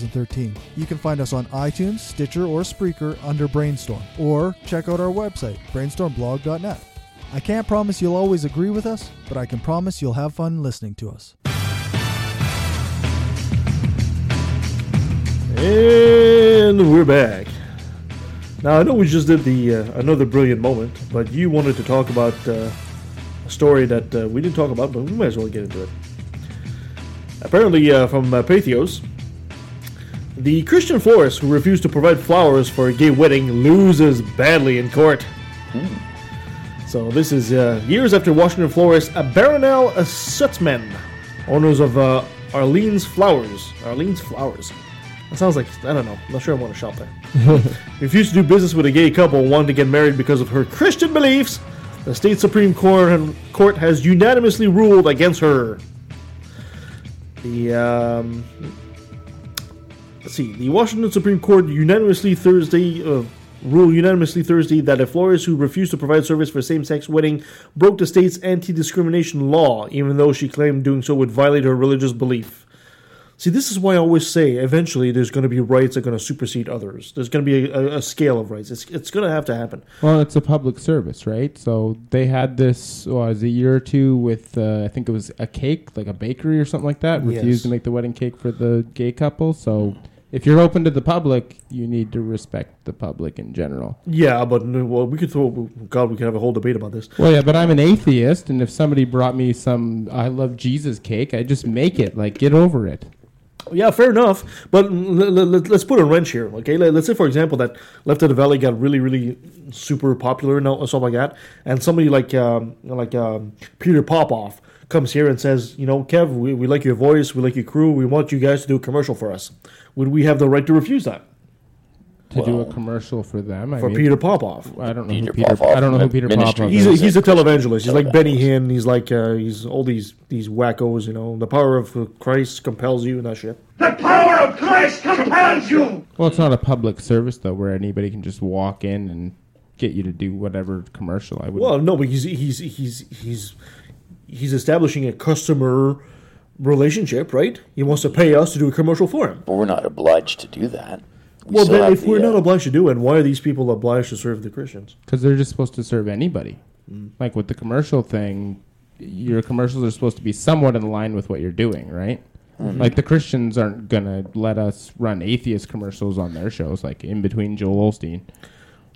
S11: 2013. You can find us on iTunes, Stitcher, or Spreaker under Brainstorm, or check out our website, brainstormblog.net. I can't promise you'll always agree with us, but I can promise you'll have fun listening to us.
S4: And we're back. Now I know we just did the uh, another brilliant moment, but you wanted to talk about uh, a story that uh, we didn't talk about, but we might as well get into it. Apparently, uh, from uh, Patheos, the Christian florist who refused to provide flowers for a gay wedding loses badly in court. So this is uh, years after Washington florist uh, Barronelle Stutzman, owners of uh, Arlene's Flowers. Arlene's Flowers. That sounds like I don't know. I'm not sure I want to shop there. refused to do business with a gay couple wanting to get married because of her Christian beliefs. The state supreme court court has unanimously ruled against her. The um, let's see. The Washington Supreme Court unanimously Thursday uh, ruled unanimously Thursday that a florist who refused to provide service for same-sex wedding broke the state's anti-discrimination law, even though she claimed doing so would violate her religious belief. See, this is why I always say eventually there's going to be rights that are going to supersede others. There's going to be a, a, a scale of rights. It's, it's going to have to happen.
S5: Well, it's a public service, right? So they had this what, was a year or two with uh, I think it was a cake, like a bakery or something like that, refused
S4: Yes.
S5: to make the wedding cake for the gay couple. So if you're open to the public, you need to respect the public in general.
S4: Yeah, but well, we could throw. God, we could have a whole debate about this.
S5: Well, yeah, but I'm an atheist, and if somebody brought me some I love Jesus cake, I just make it. Like, get over it.
S4: Yeah, fair enough. But l- l- let's put a wrench here, okay? Let- Let's say, for example, that Left of the Valley got really, really super popular and all- stuff like that, and somebody like um, like um, Peter Popoff comes here and says, you know, Kev, we, we like your voice, we like your crew, we want you guys to do a commercial for us. Would we have the right to refuse that?
S5: To do a commercial for them, I
S4: For
S5: mean,
S4: Peter Popoff.
S5: I don't know
S6: Peter
S5: who Peter.
S6: Popoff
S5: I don't know who Peter
S6: ministry.
S5: Popoff
S4: He's a,
S5: is.
S4: he's a televangelist. He's like Benny Hinn. He's like uh, he's all these these wackos. You know, the power of Christ compels you and that shit.
S12: The power of Christ compels you!
S5: Well, it's not a public service though, where anybody can just walk in and get you to do whatever commercial. I would.
S4: Well, no, but he's he's he's he's he's establishing a customer relationship, right? He wants to pay us to do a commercial for him.
S6: But we're not obliged to do that. We
S4: well, then, if
S6: the,
S4: we're
S6: uh,
S4: not obliged to do it, why are these people obliged to serve the Christians?
S5: because they're just supposed to serve anybody.
S4: Mm.
S5: Like with the commercial thing, your commercials are supposed to be somewhat in line with what you're doing, right?
S6: Mhm.
S5: Like the Christians aren't gonna let us run atheist commercials on their shows, like in between Joel Osteen.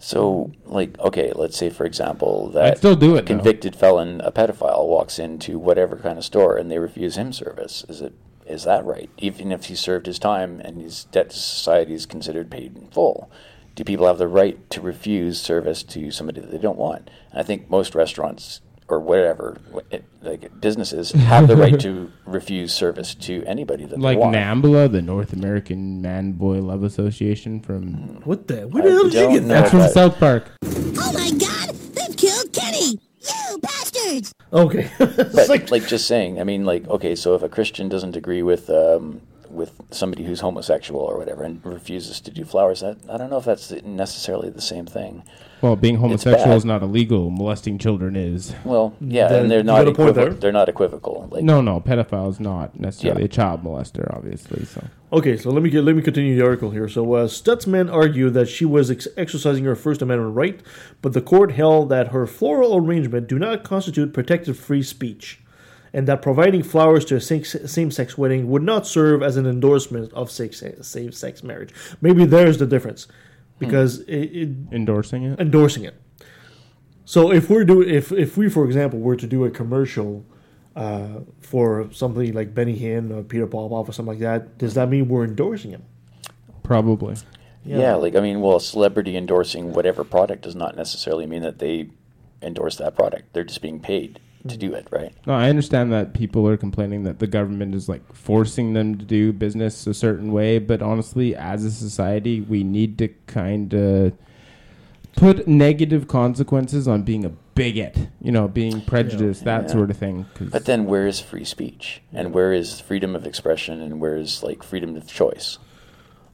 S6: So, like, okay, let's say, for example, that
S5: I'd still do it,
S6: a convicted felon, a pedophile, walks into whatever kind of store and they refuse him service. Is it is that right? Even if he served his time and his debt to society is considered paid in full, do people have the right to refuse service to somebody that they don't want? And I think most restaurants or whatever, like businesses, have the right to refuse service to anybody that
S5: Like
S6: they want.
S5: NAMBLA, the North American Man Boy Love Association from
S4: what the where the hell did you get that?
S5: That's from South Park.
S13: Oh my god! They've killed Kenny! You bastards!
S4: Okay.
S6: but like, just saying, I mean, like, okay, so if a Christian doesn't agree with um, with somebody who's homosexual or whatever and refuses to do flowers, that I don't know if that's necessarily the same thing.
S5: Well, being homosexual is not illegal. Molesting children is.
S6: Well, yeah,
S5: Then
S6: and they're not
S5: got
S6: equivocal.
S5: there.
S6: They're not equivocal. Like,
S5: no, no, pedophile is not necessarily
S6: Yeah.
S5: a child molester, obviously. So
S4: Okay, so let me get, let me continue the article here. So uh, Stutzman argued that she was ex- exercising her First Amendment right, but the court held that her floral arrangement do not constitute protected free speech, and that providing flowers to a same sex wedding would not serve as an endorsement of same sex marriage. Maybe there's the difference, because it, it,
S5: endorsing it.
S4: endorsing it. So if we're doing if if we for example were to do a commercial uh, for somebody like Benny Hinn or Peter Popoff or something like that, does that mean we're endorsing him?
S5: Probably.
S6: Yeah. like I mean, well, a celebrity endorsing whatever product does not necessarily mean that they endorse that product. They're just being paid to do it, right?
S5: No, I understand that people are complaining that the government is like forcing them to do business a certain way, but honestly, as a society, we need to kind of put negative consequences on being a bigot, you know, being prejudiced, that
S6: Yeah.
S5: sort of thing.
S6: But then, where is free speech, and where is freedom of expression, and where is like freedom of choice?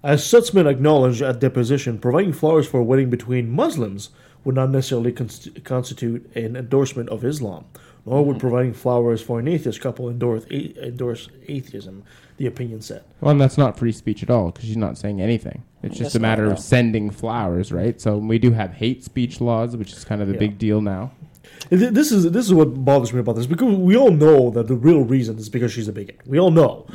S4: As Stutzman acknowledged at deposition, providing flowers for a wedding between Muslims would not necessarily const- constitute an endorsement of Islam, nor would providing flowers for an atheist couple endorse, endorse atheism, the opinion said.
S5: well, and that's not free speech at all because she's not saying anything. It's just
S4: That's
S5: a matter
S4: not,
S5: of
S4: no.
S5: sending flowers, right? So we do have hate speech laws, which is kind of the
S4: Yeah.
S5: big deal now.
S4: Th- This is this is what bothers me about this because we all know that the real reason is because she's a bigot. We all know,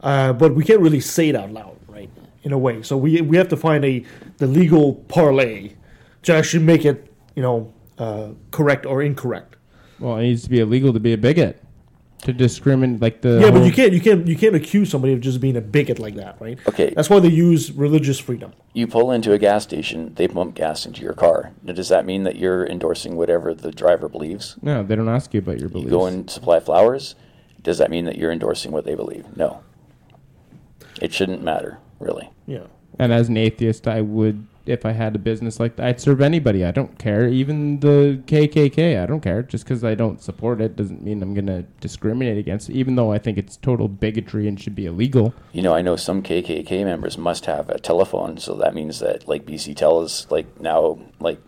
S4: uh, but we can't really say it out loud, right? In a way, so we we have to find a the legal parlay to actually make it, you know, uh, correct or incorrect.
S5: Well, it needs to be illegal to be a bigot, to discriminate like the
S4: yeah, but you can't you can't you can't accuse somebody of just being a bigot like that, right?
S6: Okay.
S4: That's why they use religious freedom.
S6: You pull into a gas station, they pump gas into your car. Now, does that mean that you're endorsing whatever the driver believes?
S5: No, they don't ask you about your beliefs.
S6: You go and supply flowers. Does that mean that you're endorsing what they believe? No. It shouldn't matter, really.
S4: Yeah.
S5: And as an atheist, I would, if I had a business like that, I'd serve anybody. I don't care. Even the KKK, I don't care. Just because I don't support it doesn't mean I'm going to discriminate against it, even though I think it's total bigotry and should be illegal.
S6: You know, I know some KKK members must have a telephone, so that means that like BC Tel is like now like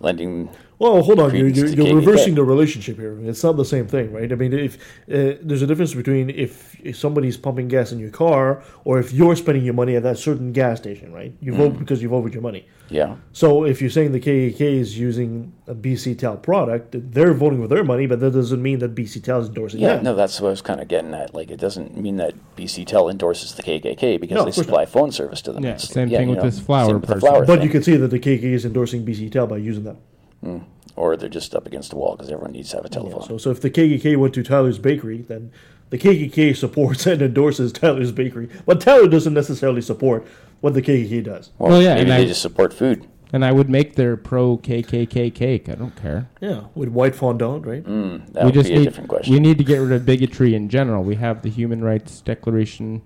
S6: lending.
S4: Well, hold on. You're, you're, you're reversing the relationship here. It's not the same thing, right? I mean, if uh, there's a difference between if, if somebody's pumping gas in your car or if you're spending your money at that certain gas station, right? You vote
S6: Mm.
S4: because you vote with your money.
S6: Yeah.
S4: So if you're saying the KKK is using a BC Tel product, they're voting with their money, but that doesn't mean that BC Tel is endorsing
S6: Yeah,
S4: them.
S6: no, that's what I was kind of getting at. Like, it doesn't mean that BC Tel endorses the KKK because
S4: No,
S6: they supply
S4: not.
S6: phone service to them.
S5: Yeah,
S6: It's-
S5: same thing
S6: you
S5: with this flower
S6: same with
S5: person.
S6: flower
S4: But
S6: thing.
S4: you can see that the KKK is endorsing BC Tel by using them.
S6: Mm. Or they're just up against the wall because everyone needs to have a telephone.
S4: So, so if the KKK went to Tyler's Bakery, then the KKK supports and endorses Tyler's Bakery, but Tyler doesn't necessarily support what the KKK does.
S6: Well,
S5: Well, yeah,
S6: maybe
S5: and
S6: they
S5: I-
S6: just support food.
S5: And I would make their pro KKK cake. I don't care.
S4: Yeah, with white fondant, right?
S6: Mm, that
S5: we
S6: would
S5: just
S6: be a
S5: need,
S6: different question.
S5: We need to get rid of bigotry in general. We have the Human Rights Declaration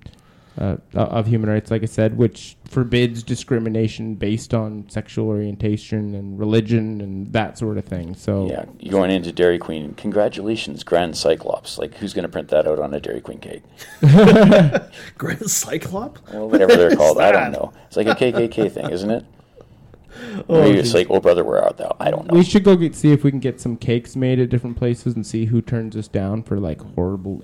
S5: uh, of Human Rights, like I said, which forbids discrimination based on sexual orientation and religion and that sort of thing. So
S6: Yeah, going into Dairy Queen. Congratulations, Grand Cyclops. Like, who's going to print that out on a Dairy Queen cake?
S4: Grand Cyclops?
S6: Well, whatever they're called. I don't know. It's like a KKK thing, isn't it?
S4: Oh,
S6: Maybe it's like, oh, brother, where art thou? I don't know.
S5: we should go get, see if we can get some cakes made at different places and see who turns us down for like horrible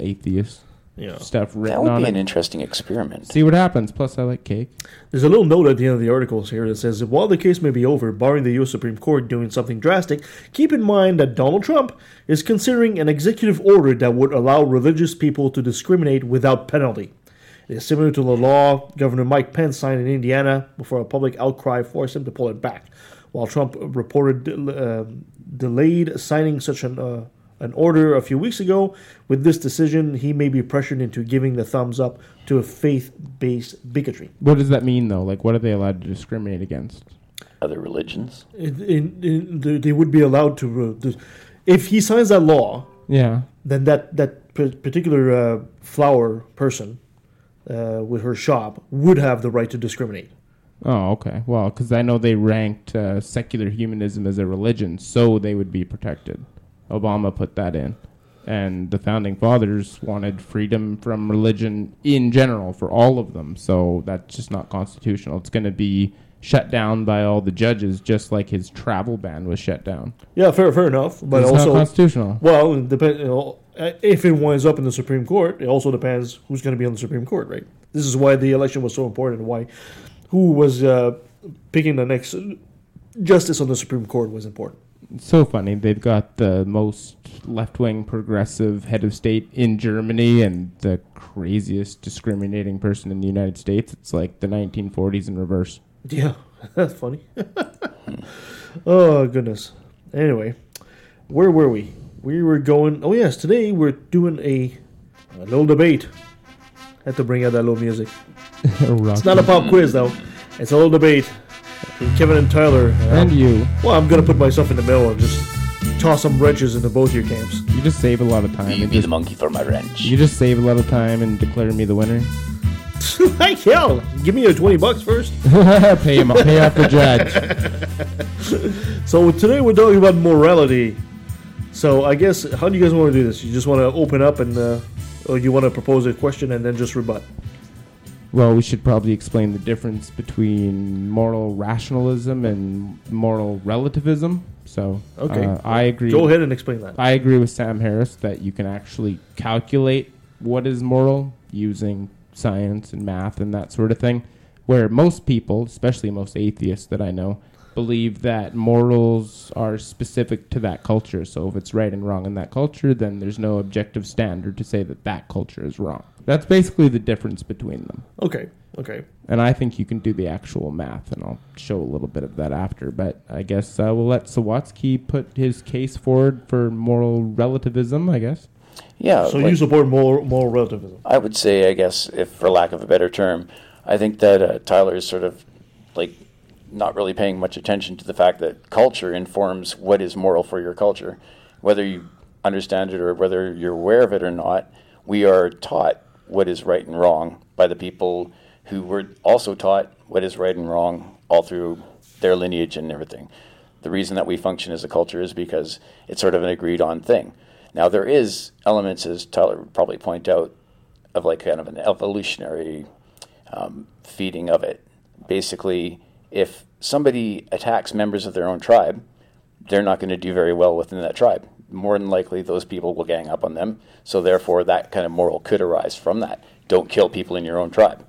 S5: atheist
S4: Yeah.
S5: stuff
S6: That would
S5: on
S6: be
S5: it.
S6: an interesting experiment.
S5: see what happens. Plus, I like cake.
S4: There's a little note at the end of the articles here that says, while the case may be over, barring the U.S. Supreme Court doing something drastic, keep in mind that Donald Trump is considering an executive order that would allow religious people to discriminate without penalty. It is similar to the law Governor Mike Pence signed in Indiana before a public outcry forced him to pull it back. While Trump reported uh, delayed signing such an uh, an order a few weeks ago, with this decision, he may be pressured into giving the thumbs up to a faith-based bigotry.
S5: What does that mean, though? Like, what are they allowed to discriminate against?
S6: Other religions?
S4: in, in, in, they- they would be allowed to, uh, to if he signs that law
S5: Yeah.
S4: then that that p- particular uh, flower person uh, with her shop would have the right to discriminate
S5: Oh, okay. Well, because I know they ranked uh, secular humanism as a religion, so they would be protected. Obama put that in. And the founding fathers wanted freedom from religion in general for all of them. So that's just not constitutional. It's going to be shut down by all the judges, just like his travel ban was shut down.
S4: yeah fair fair enough but
S5: It's
S4: also
S5: not constitutional.
S4: well depend, you know, uh, if it winds up in the supreme court it also depends who's going to be on the supreme court right this is why the election was so important and why who was uh, picking the next justice on the supreme court was important
S5: so funny. They've got the most left wing progressive head of state in Germany and the craziest discriminating person in the United States. It's like the 1940s in reverse.
S4: Yeah, that's funny. oh goodness. Anyway, where were we? we were going. Oh yes, today we're doing a, a little debate. I Had to bring out that little music. It's not a pop quiz though. It's a little debate. Between Kevin and Tyler.
S5: And you.
S4: Well, I'm gonna put myself in the middle and just toss some wrenches into both your camps.
S5: You just save a lot of time.
S6: You
S5: and
S6: be
S5: just,
S6: the monkey for my wrench.
S5: you just save a lot of time and declare me the winner.
S4: Like hell, give me your twenty bucks first.
S5: pay him. Pay off the judge.
S4: So today we're talking about morality. So I guess how do you guys want to do this? You just want to open up and, uh, or you want to propose a question and then just rebut?
S5: Well, we should probably explain the difference between moral rationalism and moral relativism. So,
S4: Okay.
S5: uh, I agree.
S4: Go ahead and explain that.
S5: I agree with Sam Harris that you can actually calculate what is moral using science and math and that sort of thing. Where most people, especially most atheists that I know, believe that morals are specific to that culture. So if it's right and wrong in that culture, then there's no objective standard to say that that culture is wrong. That's basically the difference between them.
S4: Okay. Okay.
S5: And I think you can do the actual math, and I'll show a little bit of that after. But I guess uh, we'll let Sawatsky put his case forward for moral relativism, I guess.
S6: Yeah.
S4: So
S6: like-
S4: you support moral, moral relativism?
S6: I would say, I guess, if for lack of a better term, I think that uh, Tyler is sort of like not really paying much attention to the fact that culture informs what is moral for your culture. Whether you understand it or whether you're aware of it or not, we are taught what is right and wrong by the people who were also taught what is right and wrong all through their lineage and everything. The reason that we function as a culture is because it's sort of an agreed on thing. Now, there is elements, as Tyler would probably point out, of like kind of an evolutionary um, feeding of it. Basically, if somebody attacks members of their own tribe, they're not going to do very well within that tribe. More than likely, those people will gang up on them. So, therefore, that kind of moral could arise from that. Don't kill people in your own tribe,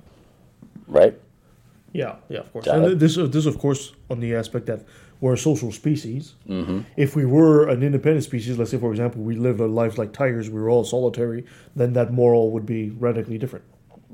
S6: right?
S4: Yeah, yeah, of course.
S6: Got
S4: And
S6: it.
S4: this, uh, this, of course, on the aspect that we're a social species.
S6: Mhm.
S4: If we were an independent species, let's say, for example, we lived our lives like tigers, we were all solitary, then that moral would be radically different.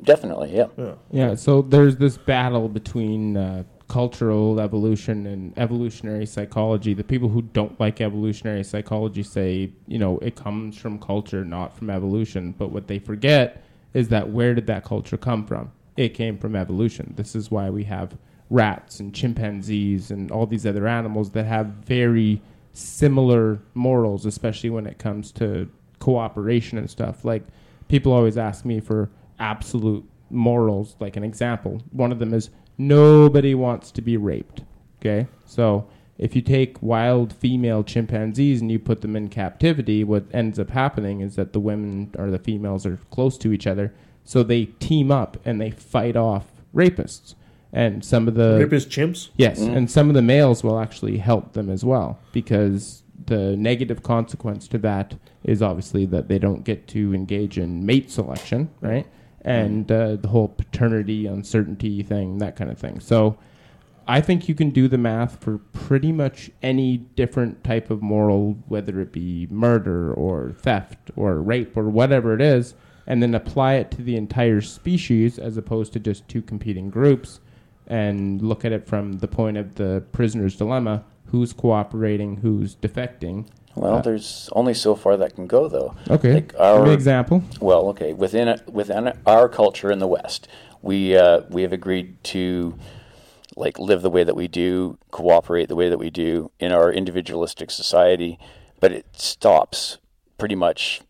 S6: Definitely, yeah.
S4: Yeah.
S5: Yeah, so there's this battle between uh, cultural evolution and evolutionary psychology. The people who don't like evolutionary psychology say, you know, it comes from culture, not from evolution. But what they forget is that where did that culture come from? It came from evolution. This is why we have rats and chimpanzees and all these other animals that have very similar morals, especially when it comes to cooperation and stuff. Like people always ask me for absolute morals, like an example. One of them is nobody wants to be raped. Okay? So if you take wild female chimpanzees and you put them in captivity, what ends up happening is that the women or the females are close to each other, so they team up and they fight off rapists. And some of the
S4: Rapist chimps?
S5: Yes,
S4: Mhm.
S5: and some of the males will actually help them as well because the negative consequence to that is obviously that they don't get to engage in mate selection, right? And uh, the whole paternity uncertainty thing, that kind of thing. So I think you can do the math for pretty much any different type of moral, whether it be murder or theft or rape or whatever it is, and then apply it to the entire species as opposed to just two competing groups and look at it from the point of the prisoner's dilemma who's cooperating, who's defecting.
S6: Well,
S5: Uh,
S6: there's only so far that can go, though.
S5: Okay.
S6: Like
S5: an example.
S6: Well, okay. Within a, within our culture in the West, we uh, we have agreed to like live the way that we do, cooperate the way that we do in our individualistic society, but it stops pretty much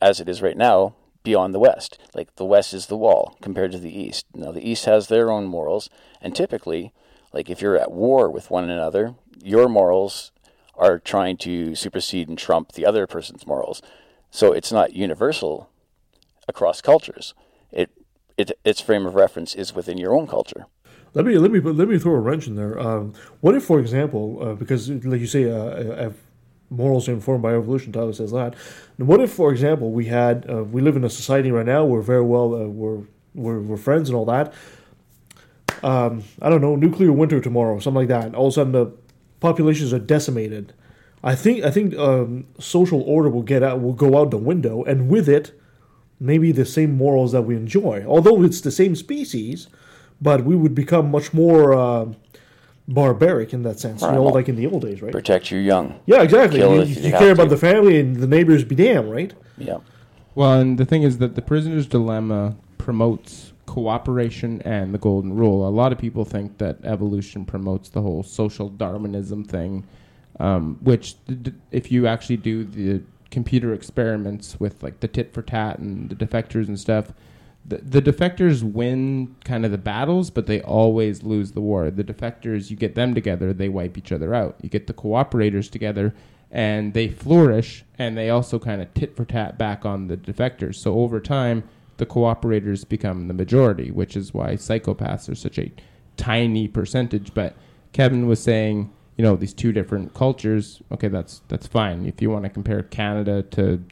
S6: as it is right now beyond the West. Like the West is the wall compared to the East. Now the East has their own morals, and typically, like if you're at war with one another, your morals are trying to supersede and trump the other person's morals. So it's not universal across cultures. It, it its frame of reference is within your own culture.
S4: Let me let me let me throw a wrench in there. Um, what if, for example, uh, because like you say, uh, uh, morals are informed by evolution. Tyler says that. What if, for example, we had uh, we live in a society right now where very well uh, we're, we're we're friends and all that. Um, I don't know, nuclear winter tomorrow, something like that. All of a sudden, the populations are decimated. I think I think um, social order will get out will go out the window, and with it, maybe the same morals that we enjoy. Although it's the same species, but we would become much more uh, barbaric in that sense. You know, like in the old days, right?
S6: Protect your young.
S4: Yeah, exactly.
S6: Kill
S4: You,
S6: if
S4: you
S6: have
S4: care about
S6: to.
S4: the family and the neighbors be damned, right?
S6: Yeah.
S5: Well, and the thing is that the prisoner's dilemma promotes cooperation and the golden rule. A lot of people think that evolution promotes the whole social Darwinism thing, um, which, d- if you actually do the computer experiments with like the tit for tat and the defectors and stuff, the, the defectors win kind of the battles, but they always lose the war. The defectors, you get them together, they wipe each other out. You get the cooperators together, and they flourish, and they also kind of tit for tat back on the defectors. So over time, the cooperators become the majority, which is why psychopaths are such a tiny percentage. But Kevin was saying, you know, these two different cultures. Okay, that's that's fine. If you want to compare Canada to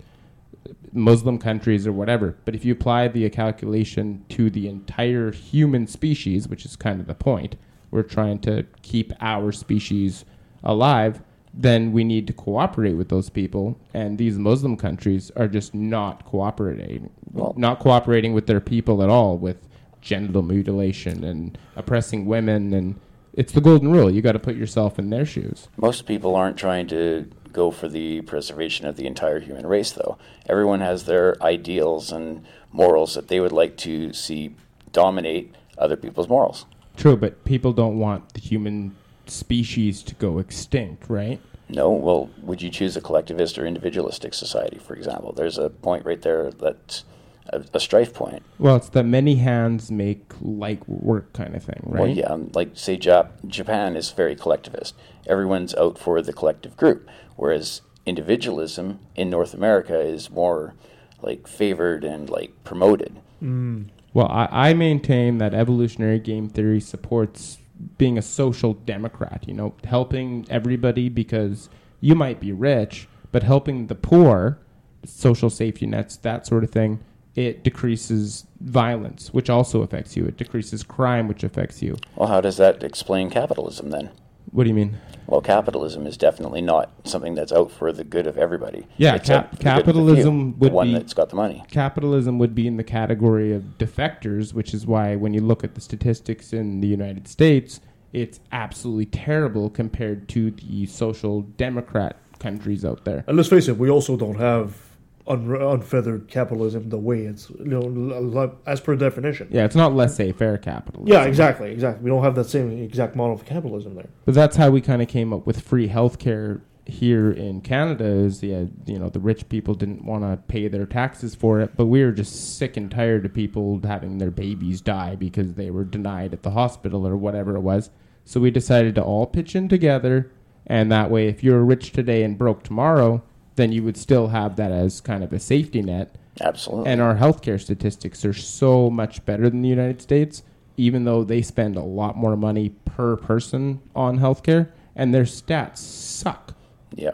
S5: Muslim countries or whatever. But if you apply the calculation to the entire human species, which is kind of the point, we're trying to keep our species alive, then we need to cooperate with those people. And these Muslim countries are just not cooperating, not cooperating with their people at all, with genital mutilation and oppressing women. And it's the golden rule. You got to put yourself in their shoes.
S6: Most people aren't trying to go for the preservation of the entire human race, though. Everyone has their ideals and morals that they would like to see dominate other people's morals.
S5: True, but people don't want the human species to go extinct, right?
S6: No, well, would you choose a collectivist or individualistic society, for example? There's a point right there that's a, a strife point.
S5: Well, it's the many hands make light work kind of thing, right?
S6: Well, yeah, um, like say Jap- Japan is very collectivist. Everyone's out for the collective group, whereas individualism in North America is more like favored and like promoted.
S5: Well, I, I maintain that evolutionary game theory supports being a social democrat, you know, helping everybody because you might be rich, but helping the poor, social safety nets, that sort of thing, it decreases violence, which also affects you. It decreases crime, which affects you.
S6: Well, how does that explain capitalism then?
S5: What do you mean?
S6: Well, capitalism is definitely not something that's out for the good of everybody.
S5: Yeah, cap-
S6: out the good of the
S5: capitalism
S6: few,
S5: would
S6: the one
S5: be
S6: that's got the money.
S5: Capitalism would be in the category of defectors, which is why when you look at the statistics in the United States, it's absolutely terrible compared to the social democrat countries out there.
S4: And let's face it, we also don't have un- unfeathered capitalism the way it's you know as per definition.
S5: Yeah, it's not laissez-faire capitalism.
S4: Yeah, exactly, exactly. We don't have that same exact model of capitalism there.
S5: But that's how we kind of came up with free healthcare here in Canada. Is yeah, you know, the rich people didn't want to pay their taxes for it, but we were just sick and tired of people having their babies die because they were denied at the hospital or whatever it was. So we decided to all pitch in together, and that way, if you're rich today and broke tomorrow, then you would still have that as kind of a safety net.
S6: Absolutely.
S5: And our healthcare statistics are so much better than the United States, even though they spend a lot more money per person on healthcare, and their stats suck.
S6: Yeah.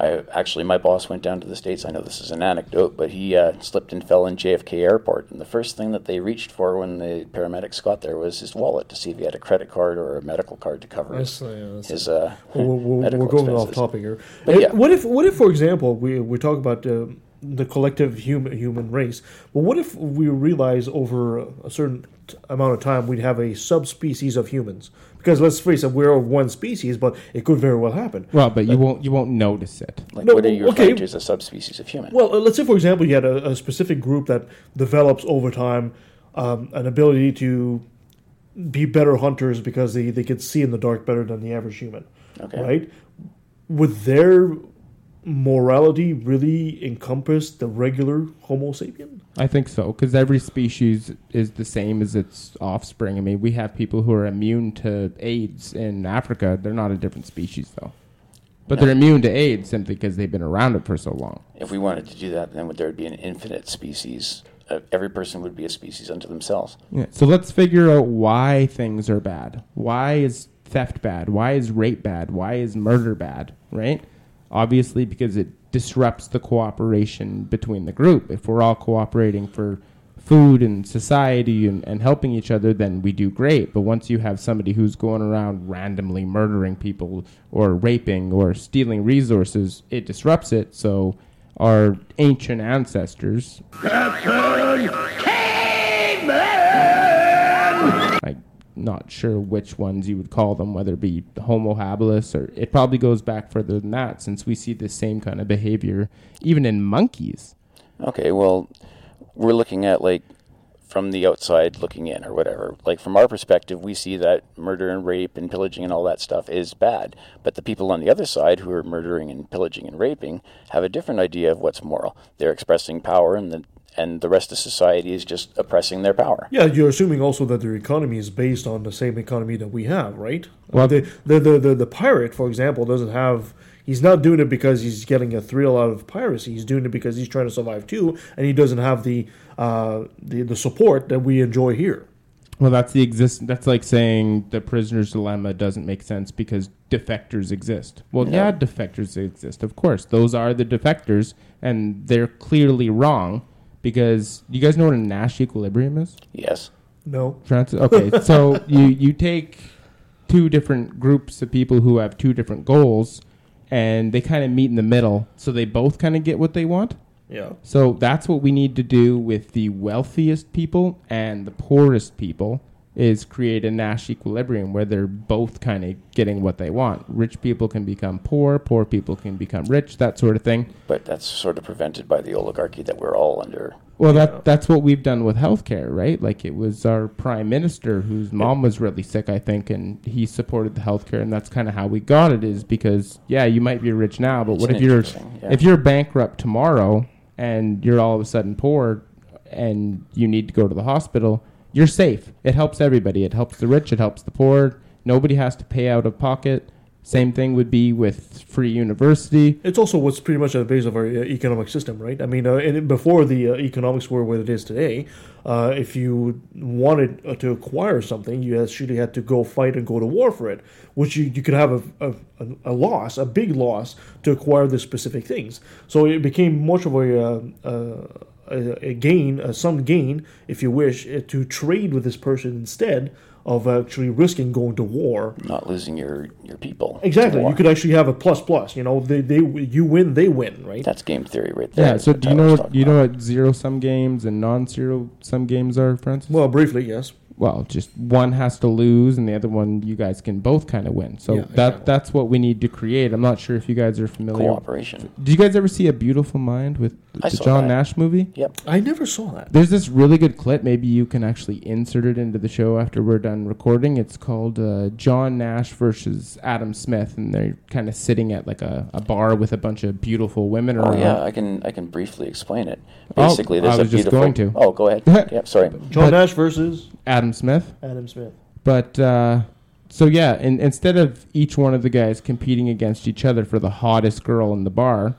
S6: I actually, my boss went down to the states. I know this is an anecdote, but he uh, slipped and fell in JFK Airport, and the first thing that they reached for when the paramedics got there was his wallet to see if he had a credit card or a medical card to cover
S4: That's-
S6: his,
S4: yeah, that's-
S6: his uh,
S4: Well, we're, we're, going off topic here.
S6: But yeah.
S4: What if, what if, for example, we we talk about uh, the collective human human race? But what if we realize over a certain amount of time we'd have a subspecies of humans? Because let's face it, we're of one species, but it could very well happen.
S5: Well, but you won't you won't notice it.
S6: Like,
S4: No,
S6: what are you
S4: okay.
S6: referring to as a subspecies of human?
S4: Well, let's say, for example, you had a, a specific group that develops over time um, an ability to be better hunters because they, they could see in the dark better than the average human.
S6: Okay.
S4: Right? Would their morality really encompass the regular Homo sapien?
S5: I think so because every species is the same as its offspring. I mean, we have people who are immune to AIDS in Africa. They're not a different species though, but they're immune to AIDS simply because they've been around it for so long.
S6: If we wanted to do that, then would there would be an infinite species? Uh, every person would be a species unto themselves.
S5: Yeah. So let's figure out why things are bad. Why is theft bad? Why is rape bad? Why is murder bad? Right? Obviously, because it disrupts the cooperation between the group. If we're all cooperating for food and society and, and helping each other, then we do great. But once you have somebody who's going around randomly murdering people or raping or stealing resources, it disrupts it. So our ancient ancestors not sure which ones you would call them, whether it be Homo habilis or it probably goes back further than that, since we see the same kind of behavior even in monkeys.
S6: Okay, well, we're looking at like from the outside looking in or whatever. Like from our perspective, we see that murder and rape and pillaging and all that stuff is bad. But the people on the other side who are murdering and pillaging and raping have a different idea of what's moral. They're expressing power and the and the rest of society is just oppressing their power.
S4: Yeah, you're assuming also that their economy is based on the same economy that we have, right?
S5: Well-
S4: the, the, the, the, the pirate, for example, doesn't have. He's not doing it because he's getting a thrill out of piracy. He's doing it because he's trying to survive too, and he doesn't have the uh, the, the support that we enjoy here.
S5: Well, that's the exist. That's like saying the prisoner's dilemma doesn't make sense because defectors exist. Well, yeah.
S6: Yeah.
S5: defectors exist. Of course, those are the defectors, and they're clearly wrong because you guys know what a Nash equilibrium is.
S6: Yes.
S4: No.
S5: Francis? Okay, so you you take two different groups of people who have two different goals, and they kind of meet in the middle, so they both kind of get what they want.
S4: Yeah.
S5: So that's what we need to do with the wealthiest people and the poorest people is create a Nash equilibrium where they're both kind of getting what they want. Rich people can become poor, poor people can become rich, that sort of thing.
S6: But that's sort of prevented by the oligarchy that we're all under.
S5: Well, that that's what we've done with healthcare, right? Like it was our prime minister whose mom was really sick, I think, and he supported the healthcare, and that's kind of how we got it. Is because yeah, you might be rich now, but
S6: It's
S5: what if you're
S6: yeah.
S5: if you're bankrupt tomorrow and you're all of a sudden poor and you need to go to the hospital? You're safe. It helps everybody. It helps the rich. It helps the poor. Nobody has to pay out of pocket. Same thing would be with free university.
S4: It's also what's pretty much at the base of our uh, economic system, right? I mean, uh, before the uh, economics were what it is today, uh, if you wanted uh, to acquire something, you actually had to go fight and go to war for it, which you, you could have a, a, a loss, a big loss, to acquire the specific things. So it became much of a, a, a gain, uh, some gain, if you wish, uh, to trade with this person instead of actually risking going to war.
S6: Not losing your, your people.
S4: Exactly. You could actually have a plus plus. You know, they, they you win, they win, right?
S6: That's game theory right there.
S5: Yeah. So do you know what you know what zero sum games and non zero sum games are, Francis?
S4: Well, briefly, yes.
S5: Well, just one has to lose, and the other one you guys can both kind of win. So
S4: Yeah,
S5: that
S4: exactly.
S5: that's what we need to create. I'm not sure if you guys are familiar.
S6: Cooperation.
S5: Did you guys ever see A Beautiful Mind with
S6: I
S5: the John
S6: that.
S5: Nash movie?
S6: Yep.
S4: I never saw that.
S5: There's this really good clip. Maybe you can actually insert it into the show after we're done recording. It's called uh, John Nash versus Adam Smith, and they're kind of sitting at like a, a bar with a bunch of beautiful women
S6: Oh
S5: around.
S6: yeah, I can I can briefly explain it.
S5: Oh,
S6: Basically, there's
S5: I
S6: a
S5: was just going to.
S6: Oh, go ahead. yep. Sorry.
S4: John
S5: But-
S4: Nash versus
S5: Adam Smith.
S4: Adam Smith.
S5: But uh, so yeah, and instead of each one of the guys competing against each other for the hottest girl in the bar,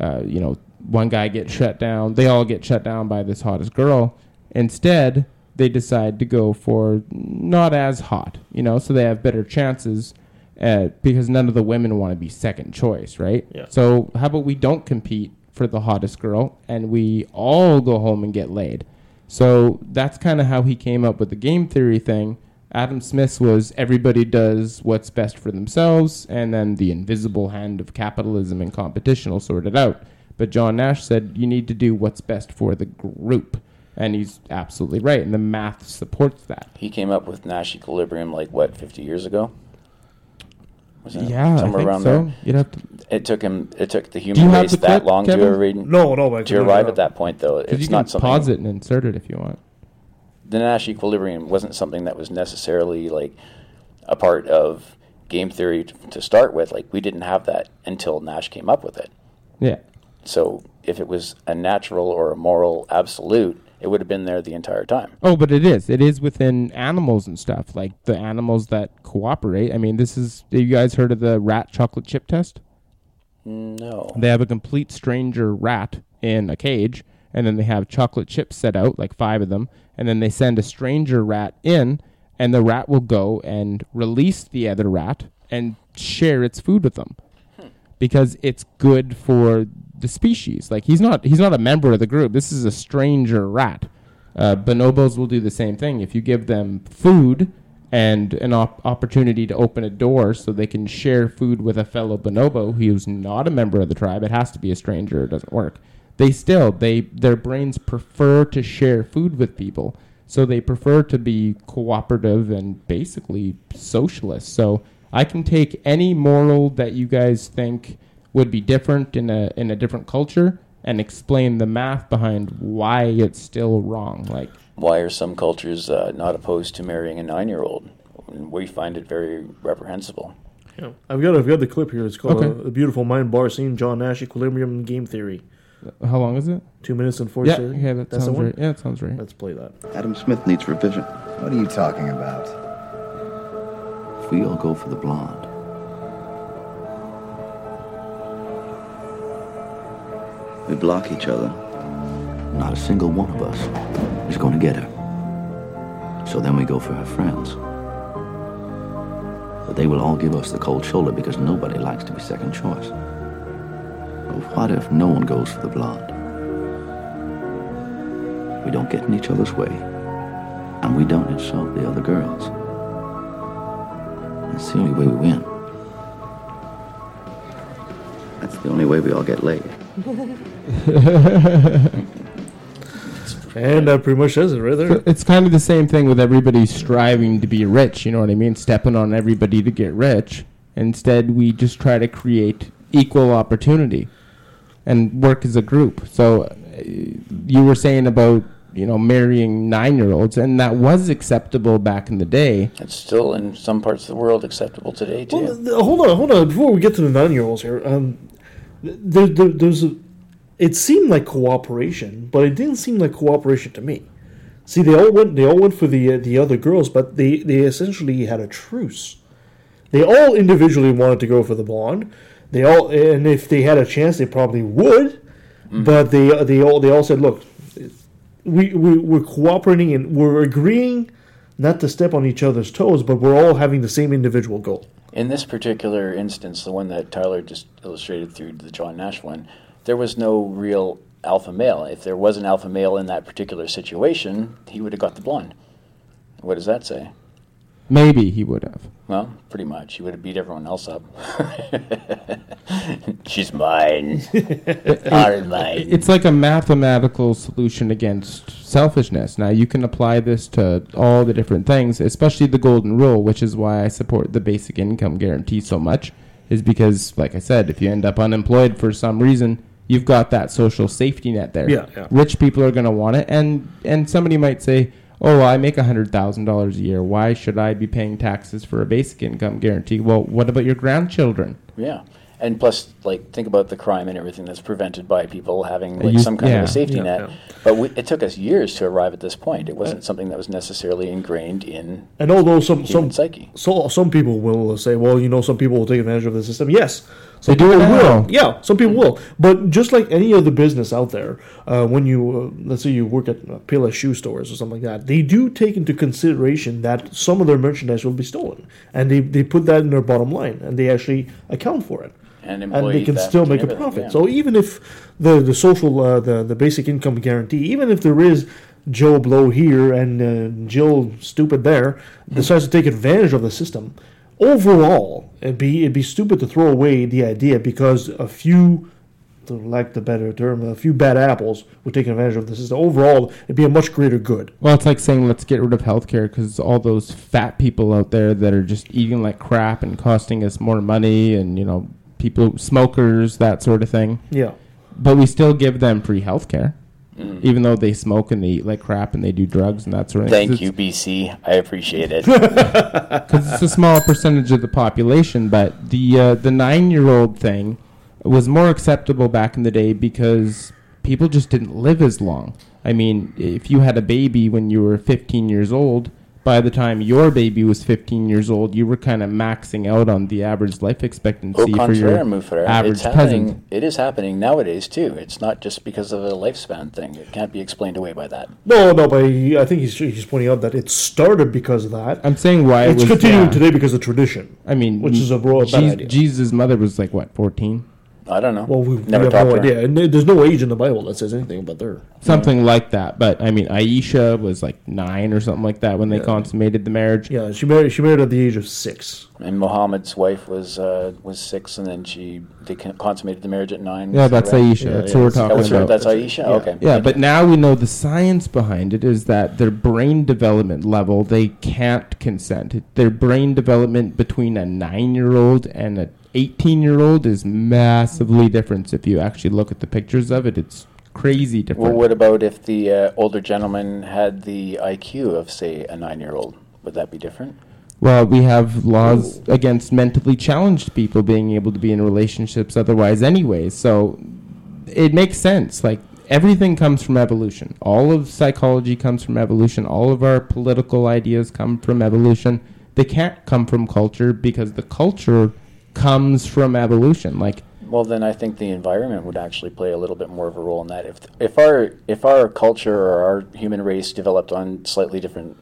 S5: uh, you know, one guy gets shut down. They all get shut down by this hottest girl. Instead, they decide to go for not as hot, you know, so they have better chances. Uh, because none of the women want to be second choice, right?
S4: Yeah.
S5: So how about we don't compete for the hottest girl and we all go home and get laid? So that's kind of how he came up with the game theory thing. Adam Smith's was everybody does what's best for themselves, and then the invisible hand of capitalism and competition will sort it out. But John Nash said you need to do what's best for the group. And he's absolutely right, and the math supports that.
S6: He came up with Nash equilibrium like what 50 years ago. Was it
S5: Yeah, I
S6: somewhere
S5: think
S6: around
S5: so.
S6: there?
S5: You'd have to.
S6: It took him. It took the human race
S5: the
S6: that
S5: clip,
S6: long
S5: Kevin?
S6: to arrive.
S4: No, no, but
S6: to
S4: can
S6: arrive
S4: it
S6: at that point, though. It's
S5: you can
S6: not something.
S5: pause it and insert it if you want.
S6: the Nash equilibrium wasn't something that was necessarily like a part of game theory t- to start with. Like we didn't have that until Nash came up with it.
S5: Yeah.
S6: So if it was a natural or a moral absolute, it would have been there the entire time.
S5: Oh, but it is. It is within animals and stuff, like the animals that cooperate. I mean, this is. Have you guys heard of the rat chocolate chip test?
S6: No.
S5: They have a complete stranger rat in a cage, and then they have chocolate chips set out, like five of them, and then they send a stranger rat in, and the rat will go and release the other rat and share its food with them hmm. because it's good for the species. Like he's not he's not a member of the group. This is a stranger rat. Uh, bonobos will do the same thing. If you give them food and an op- opportunity to open a door so they can share food with a fellow bonobo who's not a member of the tribe, it has to be a stranger. It doesn't work. They still they their brains prefer to share food with people. So they prefer to be cooperative and basically socialist. So I can take any moral that you guys think would be different in a in a different culture and explain the math behind why it's still wrong. Like
S6: Why are some cultures uh, not opposed to marrying a nine-year-old? We find it very reprehensible.
S4: Yeah. I've got I've got the clip here. It's called
S5: Okay.
S4: a, a Beautiful Mind Bar Scene, John Nash, Equilibrium Game Theory.
S5: How long is it?
S4: Two minutes and forty
S5: Yeah,
S4: seconds.
S5: yeah, that
S4: That's the
S5: sounds
S4: one?
S5: right. Yeah, that sounds right.
S4: Let's play that.
S14: Adam Smith needs revision. What are you talking about? If we all go for the blonde, we block each other. Not a single one of us is going to get her. So then we go for her friends. But they will all give us the cold shoulder because nobody likes to be second choice. But what if no one goes for the blonde? We don't get in each other's way, and we don't insult the other girls. That's the only way we win. That's the only way we all get laid.
S4: And that pretty much says it right there.
S5: So it's kind of the same thing with everybody striving to be rich. You know what I mean? Stepping on everybody to get rich. Instead, we just try to create equal opportunity and work as a group. So uh, you were saying about you know marrying nine-year-olds, and that was acceptable back in the day.
S6: It's still in some parts of the world acceptable today too.
S4: Well, th- hold on, hold on. Before we get to the nine-year-olds here, um, there, there, there's a. It seemed like cooperation, but it didn't seem like cooperation to me. See, they all went. They all went for the uh, the other girls, but they they essentially had a truce. They all individually wanted to go for the blonde. They all, and if they had a chance, they probably would. But they they all they all said, "Look, we, we we're cooperating and we're agreeing not to step on each other's toes, but we're all having the same individual goal."
S6: In this particular instance, the one that Tyler just illustrated through the John Nash one, there was no real alpha male. If there was an alpha male in that particular situation, he would have got the blonde. What does that say?
S5: Maybe he would have.
S6: Well, pretty much. He would have beat everyone else up. She's mine. All mine.
S5: It's like a mathematical solution against selfishness. Now, you can apply this to all the different things, especially the golden rule, which is why I support the basic income guarantee so much, is because, like I said, if you end up unemployed for some reason, you've got that social safety net there.
S4: Yeah, yeah.
S5: Rich people are going to want it, and and somebody might say, "Oh, I make hundred thousand dollars a year. Why should I be paying taxes for a basic income guarantee?" Well, what about your grandchildren?
S6: Yeah. And plus, like, think about the crime and everything that's prevented by people having
S5: Uh,
S6: like
S5: you-
S6: some kind
S5: yeah.
S6: of a safety
S5: Yeah,
S6: net.
S5: yeah.
S6: But we, it took us years to arrive at this point. It wasn't something that was necessarily ingrained in
S4: And although some
S6: human
S4: some
S6: psyche.
S4: so some people will say, well, you know, some people will take advantage of the system. Yes, some
S5: They do it
S4: people
S5: now.
S4: will. Yeah, some people will. But just like any other business out there, uh, when you uh, let's say you work at uh, Payless shoe stores or something like that, they do take into consideration that some of their merchandise will be stolen, and they, they put that in their bottom line, and they actually account for it.
S6: And
S4: and they can still make a profit.
S6: yeah.
S4: So even if the the social uh, the the basic income guarantee, even if there is Joe Blow here and uh, Jill Stupid there decides to take advantage of the system, overall it'd be it'd be stupid to throw away the idea because a few, to lack the better term, a few bad apples would take advantage of this. system. Overall, it'd be a much greater good.
S5: Well, it's like saying let's get rid of healthcare because all those fat people out there that are just eating like crap and costing us more money, and you know, people, smokers, that sort of thing.
S4: Yeah.
S5: But we still give them free healthcare,
S6: Mm.
S5: even though they smoke and they eat like crap and they do drugs and that sort of thing.
S6: Thank you, BC. I appreciate it.
S5: because it's a small percentage of the population. But the uh, the nine year old thing was more acceptable back in the day because people just didn't live as long. I mean, if you had a baby when you were 15 years old, by the time your baby was 15 years old, you were kind of maxing out on the average life expectancy for your
S6: contraire, mon frère.
S5: average
S6: It's happening.
S5: peasant.
S6: It is happening nowadays too. It's not just because of a lifespan thing. It can't be explained away by that.
S4: No, no, but he, I think he's he's pointing out that it started because of that.
S5: I'm saying why it
S4: it's
S5: was-
S4: continuing
S5: yeah.
S4: today because of tradition.
S5: I mean,
S4: which is a broad bad
S5: Jesus,
S4: idea.
S5: Jesus' mother was like what 14.
S6: I don't know.
S4: Well, we, we
S6: Never
S4: have
S6: talked
S4: no idea. And there's no age in the Bible that says anything about their.
S5: Something like that. But I mean, Aisha was like nine or something like that when they consummated the marriage.
S4: Yeah, she married. She married at the age of six.
S6: And Muhammad's wife was uh, was six, and then she they con- consummated the marriage at nine.
S5: Yeah,
S6: is that
S5: that's
S6: right?
S5: Aisha. that's who we're
S6: That
S5: talking
S6: was her-
S5: about.
S6: That's Aisha. Okay.
S5: Yeah, but now we know the science behind it is that their brain development level, they can't consent. Their brain development between a nine year old and a 18 year old is massively different. If you actually look at the pictures of it, it's crazy different.
S6: Well, what about if the uh, older gentleman had the IQ of, say, a nine-year-old? Would that be different?
S5: Well, we have laws against mentally challenged people being able to be in relationships otherwise, anyway. So it makes sense. Like everything comes from evolution. All of psychology comes from evolution. All of our political ideas come from evolution. They can't come from culture because the culture comes from evolution. Like
S6: Well, then I think the environment would actually play a little bit more of a role in that. If if our if our culture or our human race developed on slightly different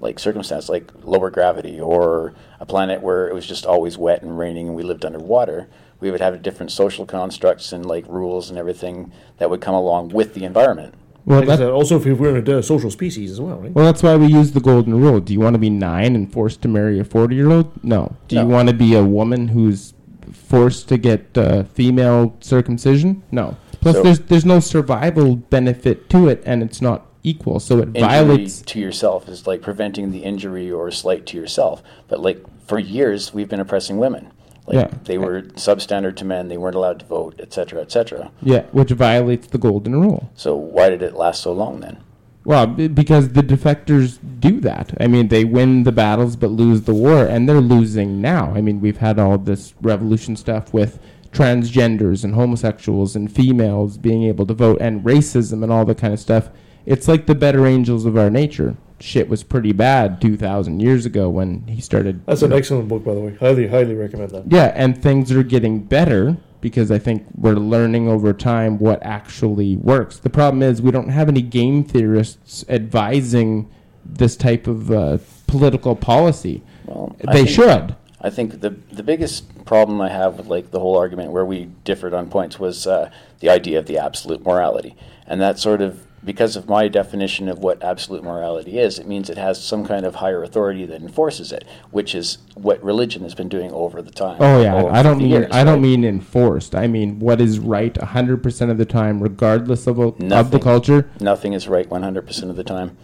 S6: like circumstance, like lower gravity or a planet where it was just always wet and raining and we lived underwater, we would have different social constructs and like rules and everything that would come along with the environment.
S5: Well,
S4: Like
S5: that-
S4: also, if we're in a social species as well, right?
S5: Well, that's why we use the golden rule. Do you want to be nine and forced to marry a 40 year old? No. Do you want to be a woman who's forced to get uh, female circumcision? No. Plus,
S6: So-
S5: there's there's no survival benefit to it, and it's not equal. So it violates.
S6: to yourself is like preventing the injury or slight to yourself. But like for years, we've been oppressing women. Like
S5: Yeah.
S6: they were substandard to men. They weren't allowed to vote, et etc., etc.
S5: Yeah, which violates the golden rule.
S6: So why did it last so long then?
S5: Well, because the defectors do that. I mean, they win the battles but lose the war, and they're losing now. I mean, we've had all this revolution stuff with transgenders and homosexuals and females being able to vote and racism and all that kind of stuff. It's like the better angels of our nature. Shit was pretty bad 2,000 years ago when he started.
S4: That's an
S5: know,
S4: excellent book, by the way. Highly, highly recommend that.
S5: yeah, and things are getting better because I think we're learning over time what actually works. The problem is we don't have any game theorists advising this type of uh, political policy.
S6: I
S5: they
S6: think-
S5: should.
S6: I think the the biggest problem I have with like the whole argument where we differed on points was uh, the idea of the absolute morality, and that sort of because of my definition of what absolute morality is, it means it has some kind of higher authority that enforces it, which is what religion has been doing over the time.
S5: Oh yeah, I don't mean
S6: years,
S5: I don't mean enforced. I mean what is right 100% of the time regardless of, of the culture.
S6: Nothing is right 100% of the time.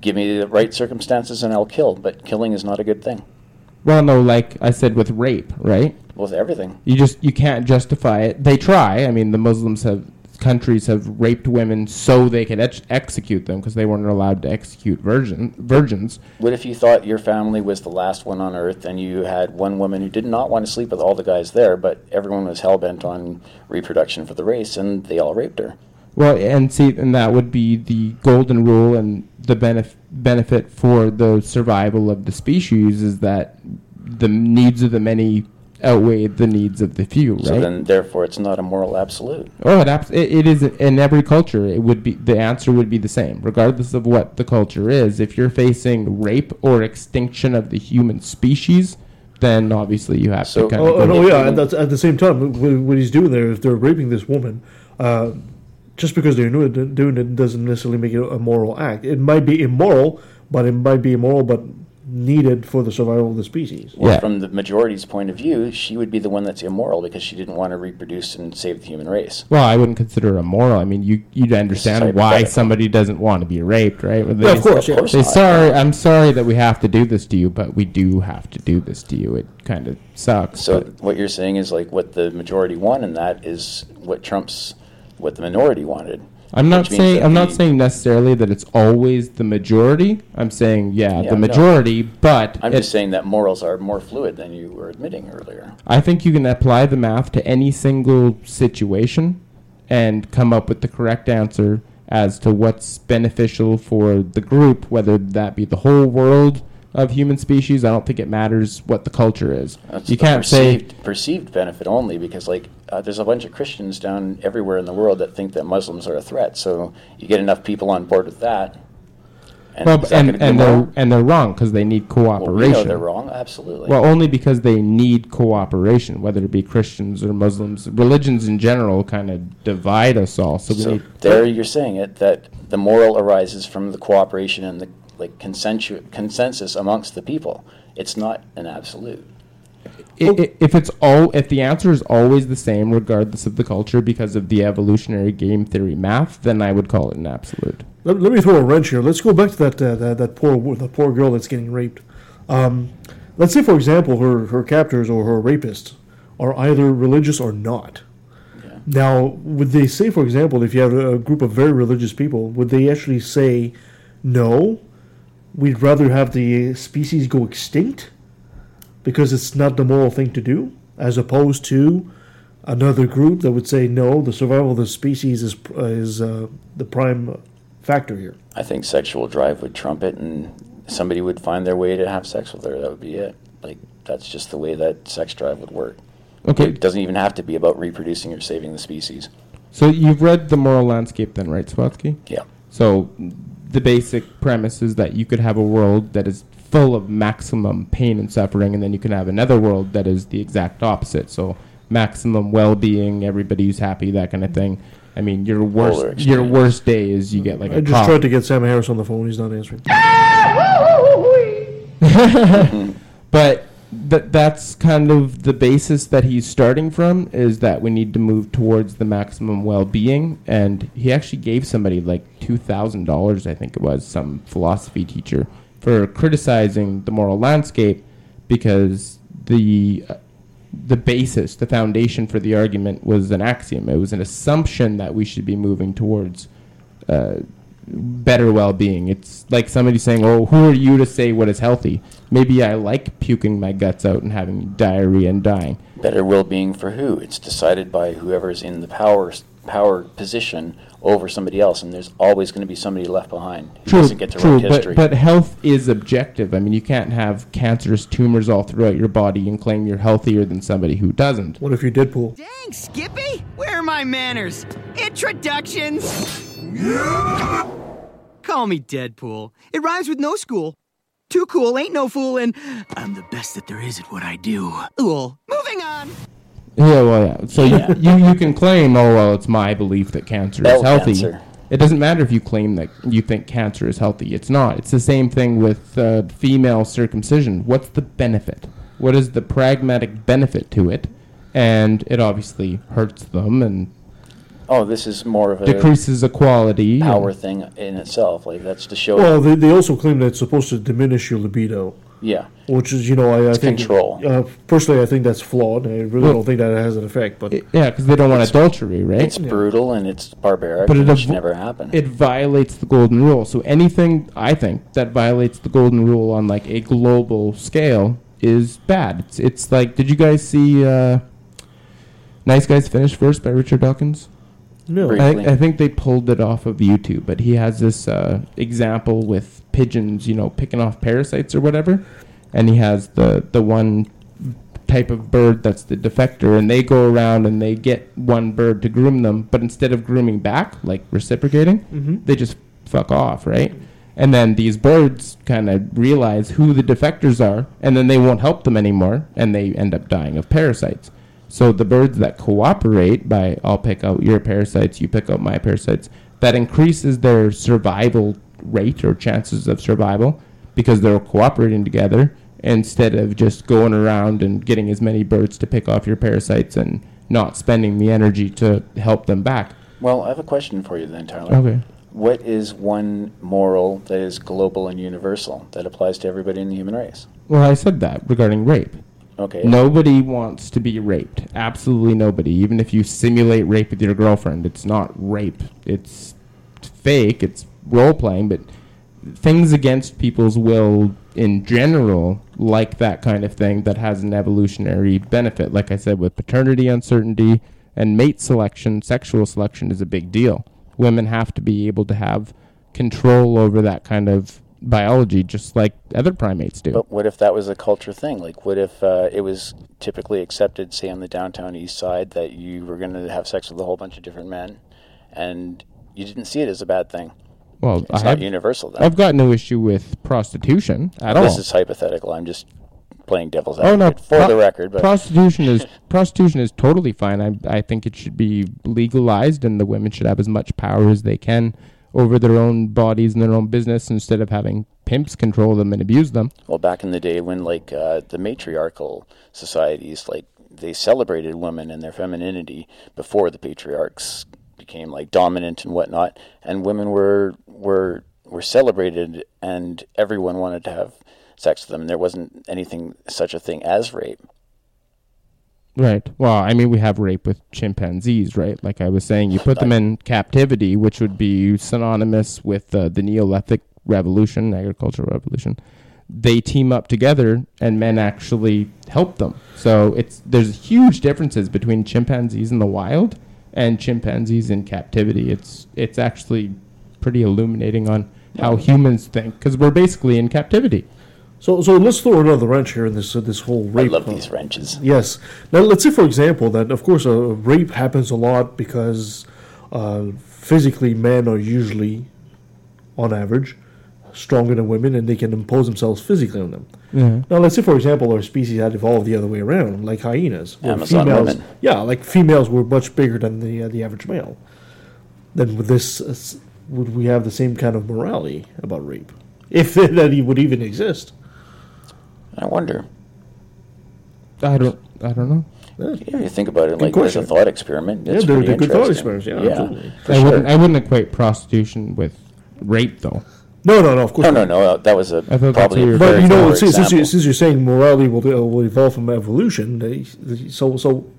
S6: Give me the right circumstances and I'll kill, but killing is not a good thing.
S5: Well, no, like I said with rape, right?
S6: With everything.
S5: You just you can't justify it. They try. I mean, the Muslims have countries have raped women so they could ex- execute them because they weren't allowed to execute virgin virgins.
S6: What if you thought your family was the last one on earth and you had one woman who did not want to sleep with all the guys there, but everyone was hell bent on reproduction for the race and they all raped her?
S5: Well, and see, and that would be the golden rule, and the benef- benefit for the survival of the species is that the needs of the many outweigh the needs of the few, right?
S6: So then, therefore, it's not a moral absolute.
S5: Oh, it, abs- it, it is in every culture. It would be the answer would be the same, regardless of what the culture is. If you're facing rape or extinction of the human species, then obviously you have to kind
S4: oh,
S5: of.
S4: oh, no, yeah. And that's, at the same time, what, what he's doing there, if they're raping this woman, uh, just because they're doing it doesn't necessarily make it a moral act. It might be immoral, but it might be immoral, but needed for the survival of the species.
S6: Well, from the majority's point of view, she would be the one that's immoral because she didn't want to reproduce and save the human race.
S5: Well, I wouldn't consider it immoral. I mean, you you'd understand why somebody doesn't want to be raped, right? When
S6: Yeah, of course, yeah. Of course
S5: They
S6: not.
S5: sorry, I'm sorry that we have to do this to you, but we do have to do this to you. It kind of sucks.
S6: So
S5: but-
S6: what you're saying is like what the majority want, and that is what trumps what the minority wanted.
S5: I'm not saying I'm not saying necessarily that it's always the majority. I'm saying yeah,
S6: Yeah,
S5: the
S6: no.
S5: majority, but
S6: I'm
S5: it-
S6: just saying that morals are more fluid than you were admitting earlier.
S5: I think you can apply the math to any single situation and come up with the correct answer as to what's beneficial for the group, whether that be the whole world of human species. I don't think it matters what the culture is.
S6: That's
S5: you can't say
S6: perceived, perceived benefit only because like uh, there's a bunch of Christians down everywhere in the world that think that Muslims are a threat. So you get enough people on board with that, And
S5: Well, and and they're and they're wrong because they need
S6: Well, we
S5: cooperation.
S6: know they're wrong. Absolutely.
S5: Well, only because they need cooperation, whether it be Christians or Muslims. Religions in general kind of divide us all. So
S6: So there you're saying it that the moral arises from the cooperation and the like consensu- consensus amongst the people. It's not an absolute.
S5: I- i- if it's all, if the answer is always the same, regardless of the culture, because of the evolutionary game theory math, then I would call it an absolute.
S4: Let, let me throw a wrench here. Let's go back to that uh, that, that poor the poor girl that's getting raped. Um, let's say, for example, her her captors or her rapists are either religious or not. Now, would they say, for example, if you have a group of very religious people, would they actually say, "No, we'd rather have the species go extinct because it's not the moral thing to do," as opposed to another group that would say, "No, the survival of the species is uh, is uh, the prime factor here."
S6: I think sexual drive would trump it, and somebody would find their way to have sex with her. That would be it. Like that's just the way that sex drive would work.
S5: Okay.
S6: It doesn't even have to be about reproducing or saving the species.
S5: So you've read the moral landscape, then, right, Swatsky?
S6: Yeah.
S5: So the basic premise is that you could have a world that is full of maximum pain and suffering, and then you can have another world that is the exact opposite. So maximum well-being, everybody's happy, that kind of thing. I mean, your worst your worst day is you get like
S4: I
S5: a
S4: just
S5: cough.
S4: tried to get Sam Harris on the phone. He's not answering.
S5: Ah, but th- that's kind of the basis that he's starting from is that we need to move towards the maximum well-being. And he actually gave somebody like $2000 i think it was some philosophy teacher for criticizing the moral landscape because the uh, the basis the foundation for the argument was an axiom. It was an assumption that we should be moving towards uh, better well-being. It's like somebody saying, "Oh, who are you to say what is healthy?" Maybe I like puking my guts out and having diarrhea and dying.
S6: Better well-being for who? It's decided by whoever's in the power power position over somebody else, and there's always going to be somebody left behind who
S5: True,
S6: doesn't get to
S5: true,
S6: write
S5: but,
S6: history.
S5: but health is objective. I mean, you can't have cancerous tumors all throughout your body and claim you're healthier than somebody who doesn't.
S4: What if you did pool?
S15: Dang, Skippy. Where are my manners? Introductions. Call me Deadpool. It rhymes with no school. Too cool, ain't no fool, and I'm the best that there is at what I do. Cool. Moving on.
S5: Yeah, well, yeah. So You, you you can claim, oh well, it's my belief that cancer
S6: Bell
S5: is healthy.
S6: cancer.
S5: It doesn't matter if you claim that you think cancer is healthy. It's not. It's the same thing with uh, female circumcision. What's the benefit? What is the pragmatic benefit to it? And it obviously hurts them and
S6: oh, this is more of a
S5: decreases equality.
S6: power
S5: and-
S6: thing in itself. Like that's to show.
S4: Well, they, they also claim that it's supposed to diminish your libido.
S6: Yeah.
S4: Which is, you know, I, I think
S6: control.
S4: Uh, personally, I think that's flawed. I really
S5: Well-
S4: don't think that it has an effect. But
S5: yeah, because they don't want adultery, right?
S6: It's brutal and it's barbaric.
S5: But it,
S6: it should
S5: avo-
S6: never happen.
S5: it violates the golden rule. So anything I think that violates the golden rule on like a global scale is bad. It's it's like did you guys see uh, Nice Guys Finish First by Richard Dawkins?
S4: No.
S5: I, think- I think they pulled it off of YouTube, but he has this uh, example with pigeons, you know, picking off parasites or whatever, and he has the the one type of bird that's the defector, and they go around and they get one bird to groom them, but instead of grooming back, like reciprocating,
S4: Mhm.
S5: they just fuck off, right? And then these birds kind of realize who the defectors are, and then they won't help them anymore, and they end up dying of parasites. So the birds that cooperate by I'll pick out your parasites, you pick out my parasites, that increases their survival rate or chances of survival because they're cooperating together instead of just going around and getting as many birds to pick off your parasites and not spending the energy to help them back.
S6: Well, I have a question for you then, Tyler.
S5: Okay.
S6: What is one moral that is global and universal that applies to everybody in the human race?
S5: Well, I said that regarding rape.
S6: Okay.
S5: Nobody wants to be raped. Absolutely nobody. Even if you simulate rape with your girlfriend, it's not rape. It's fake. It's role playing, but things against people's will in general, like that kind of thing, that has an evolutionary benefit. Like I said, with paternity uncertainty and mate selection, sexual selection is a big deal. Women have to be able to have control over that kind of biology, just like other primates do.
S6: But what if that was a culture thing? Like, what if uh, it was typically accepted, say, on the downtown east side, that you were going to have sex with a whole bunch of different men, and you didn't see it as a bad thing?
S5: Well,
S6: It's
S5: I
S6: not
S5: have,
S6: universal then.
S5: I've got no issue with prostitution at all.
S6: This is hypothetical. I'm just playing devil's
S5: Oh no!
S6: for
S5: pro-
S6: the record. But
S5: prostitution is prostitution is totally fine. I I think it should be legalized, and the women should have as much power as they can over their own bodies and their own business, instead of having pimps control them and abuse them.
S6: well, back in the day when like uh, the matriarchal societies, like they celebrated women and their femininity before the patriarchs became like dominant and whatnot, and women were were were celebrated, and everyone wanted to have sex with them. And There wasn't anything such a thing as rape.
S5: Right. Well, I mean, we have rape with chimpanzees, right? Like I was saying, you put them in captivity, which would be synonymous with uh, the Neolithic revolution, agricultural revolution. They team up together, and men actually help them. So it's there's huge differences between chimpanzees in the wild and chimpanzees in captivity. It's it's actually pretty illuminating on how humans think because we're basically in captivity.
S4: So, so let's throw another wrench here in this uh, this whole rape.
S6: I love
S4: uh,
S6: these wrenches.
S4: Yes. Now, let's say, for example, that of course, uh, rape happens a lot because uh, physically men are usually, on average, stronger than women, and they can impose themselves physically on them.
S5: Yeah.
S4: Now, let's say, for example, our species had evolved the other way around, like hyenas. where
S6: Amazon
S4: females,
S6: women.
S4: Yeah, like females were much bigger than the uh, the average male. Then with this, uh, would we have the same kind of morality about rape, if that it would even exist?
S6: I wonder.
S5: I don't. I don't know.
S6: Yeah, you think about it like as a thought experiment.
S4: Yeah, they're-
S6: pretty
S4: they're good thought
S6: interesting.
S4: experiments, yeah, absolutely.
S6: for
S5: I
S6: sure.
S5: wouldn't. I wouldn't equate prostitution with rape, though.
S4: No, no, no. Of course,
S6: No,
S4: not.
S6: no, no. That was a
S5: thought that's
S6: probably a
S5: you were
S6: very
S4: But you know, since, since, you, since you're saying morality will, uh, will evolve from evolution, they, they- so so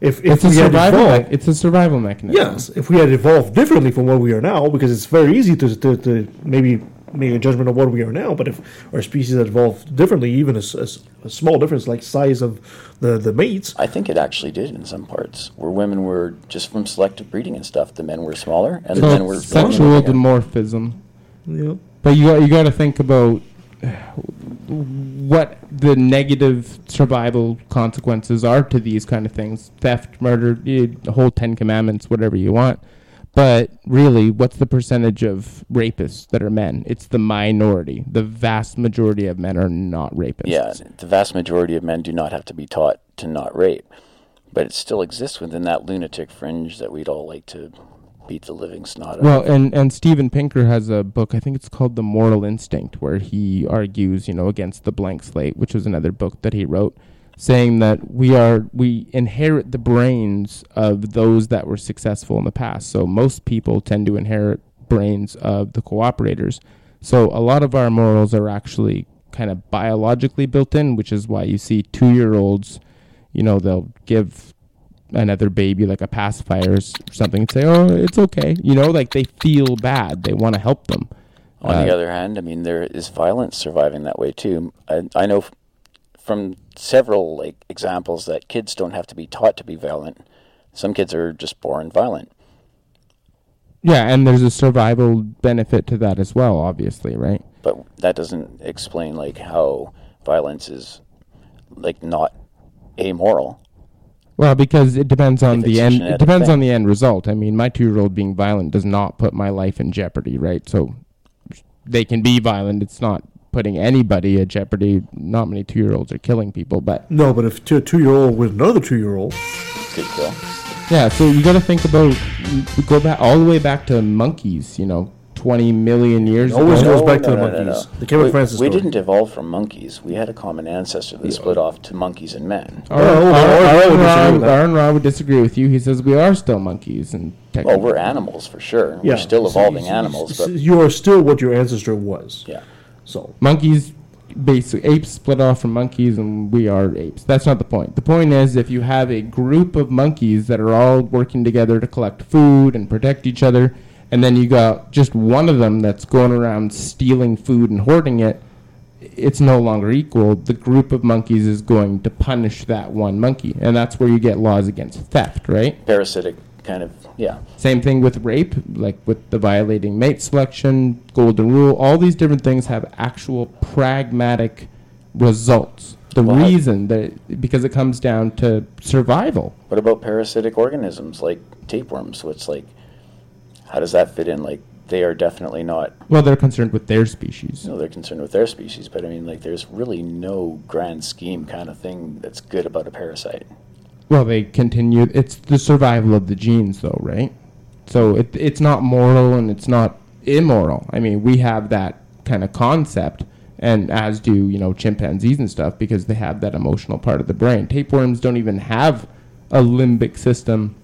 S4: if if
S5: It's a
S4: we had
S5: survival.
S4: evolved,
S5: Me- it's a survival mechanism.
S4: yes, if we had evolved differently from what we are now, because it's very easy to, to, to maybe make a judgment of what we are now. But if our species had evolved differently, even a small difference like size of the the mates,
S6: I think it actually did in some parts, where women were just from selective breeding and stuff. The men were smaller, and the men were
S5: sexual dimorphism.
S4: Yeah.
S5: But you got, you got to think about what the negative survival consequences are to these kind of things: theft, murder, eh, the whole Ten Commandments, whatever you want. But really, what's the percentage of rapists that are men? It's the minority. The vast majority of men are not rapists.
S6: Yeah, the vast majority of men do not have to be taught to not rape, but it still exists within that lunatic fringe that we'd all like to beat the living snot out of.
S5: Well, and and Steven Pinker has a book. I think it's called The Moral Instinct, where he argues, you know, against the blank slate, which was another book that he wrote, saying that we are we inherit the brains of those that were successful in the past. So most people tend to inherit brains of the cooperators. So a lot of our morals are actually kind of biologically built in, which is why you see two year olds, you know, they'll give another baby like a pacifier or something and say, "Oh, it's okay," you know, like they feel bad, they want to help them.
S6: On
S5: Uh,
S6: the other hand, I mean, there is violence surviving that way too. I, I know from several like examples that kids don't have to be taught to be violent. Some kids are just born violent.
S5: yeah, and there's a survival benefit to that as well, obviously, right?
S6: but that doesn't explain like how violence is like not amoral.
S5: Well, because it depends on the end. It depends
S6: thing.
S5: on the end result. I mean, my two-year-old being violent does not put my life in jeopardy, right? So they can be violent. It's not putting anybody at jeopardy. Not many two-year-olds are killing people, but
S4: no. But if two, a two year old with another two year old,
S6: Good kill.
S5: Yeah, so you got to think about go back all the way back to monkeys. You know, twenty million years.
S4: always
S5: ago.
S4: goes back to the monkeys. The Kevin
S6: we,
S4: Francis
S6: we
S4: story.
S6: didn't evolve from monkeys. We had a common ancestor that split off to monkeys and men.
S5: Oh,
S4: oh,
S5: Aaron,
S4: Oh, Aaron,
S5: Aaron,
S4: disagree
S5: Ra-
S4: with that.
S5: Aaron Ra would disagree with you. He says we are still monkeys, and
S6: Well, we're animals for sure.
S4: Yeah.
S6: We're still
S4: So-
S6: evolving
S4: so-
S6: animals,
S4: so
S6: but
S4: you are still what your ancestor was.
S6: yeah.
S4: So
S5: monkeys basically apes split off from monkeys and we are apes. That's not the point. The point is if you have a group of monkeys that are all working together to collect food and protect each other and then you got just one of them that's going around stealing food and hoarding it it's no longer equal. The group of monkeys is going to punish that one monkey. And that's where you get laws against theft right?
S6: Parasitic kind of yeah.
S5: same thing with rape, like with the violating mate selection, golden rule. All these different things have actual pragmatic results. The
S6: Well,
S5: reason that because it comes down to survival.
S6: What about parasitic organisms like tapeworms? It's like, how does that fit in? Like they are definitely not.
S5: Well, they're concerned with their species.
S6: No, they're concerned with their species, but I mean, like, there's really no grand scheme kind of thing that's good about a parasite.
S5: Well, they continue. It's the survival of the genes, though, right? So it, it's not moral and it's not immoral. I mean, we have that kind of concept, and as do you know chimpanzees and stuff, because they have that emotional part of the brain. Tapeworms don't even have a limbic system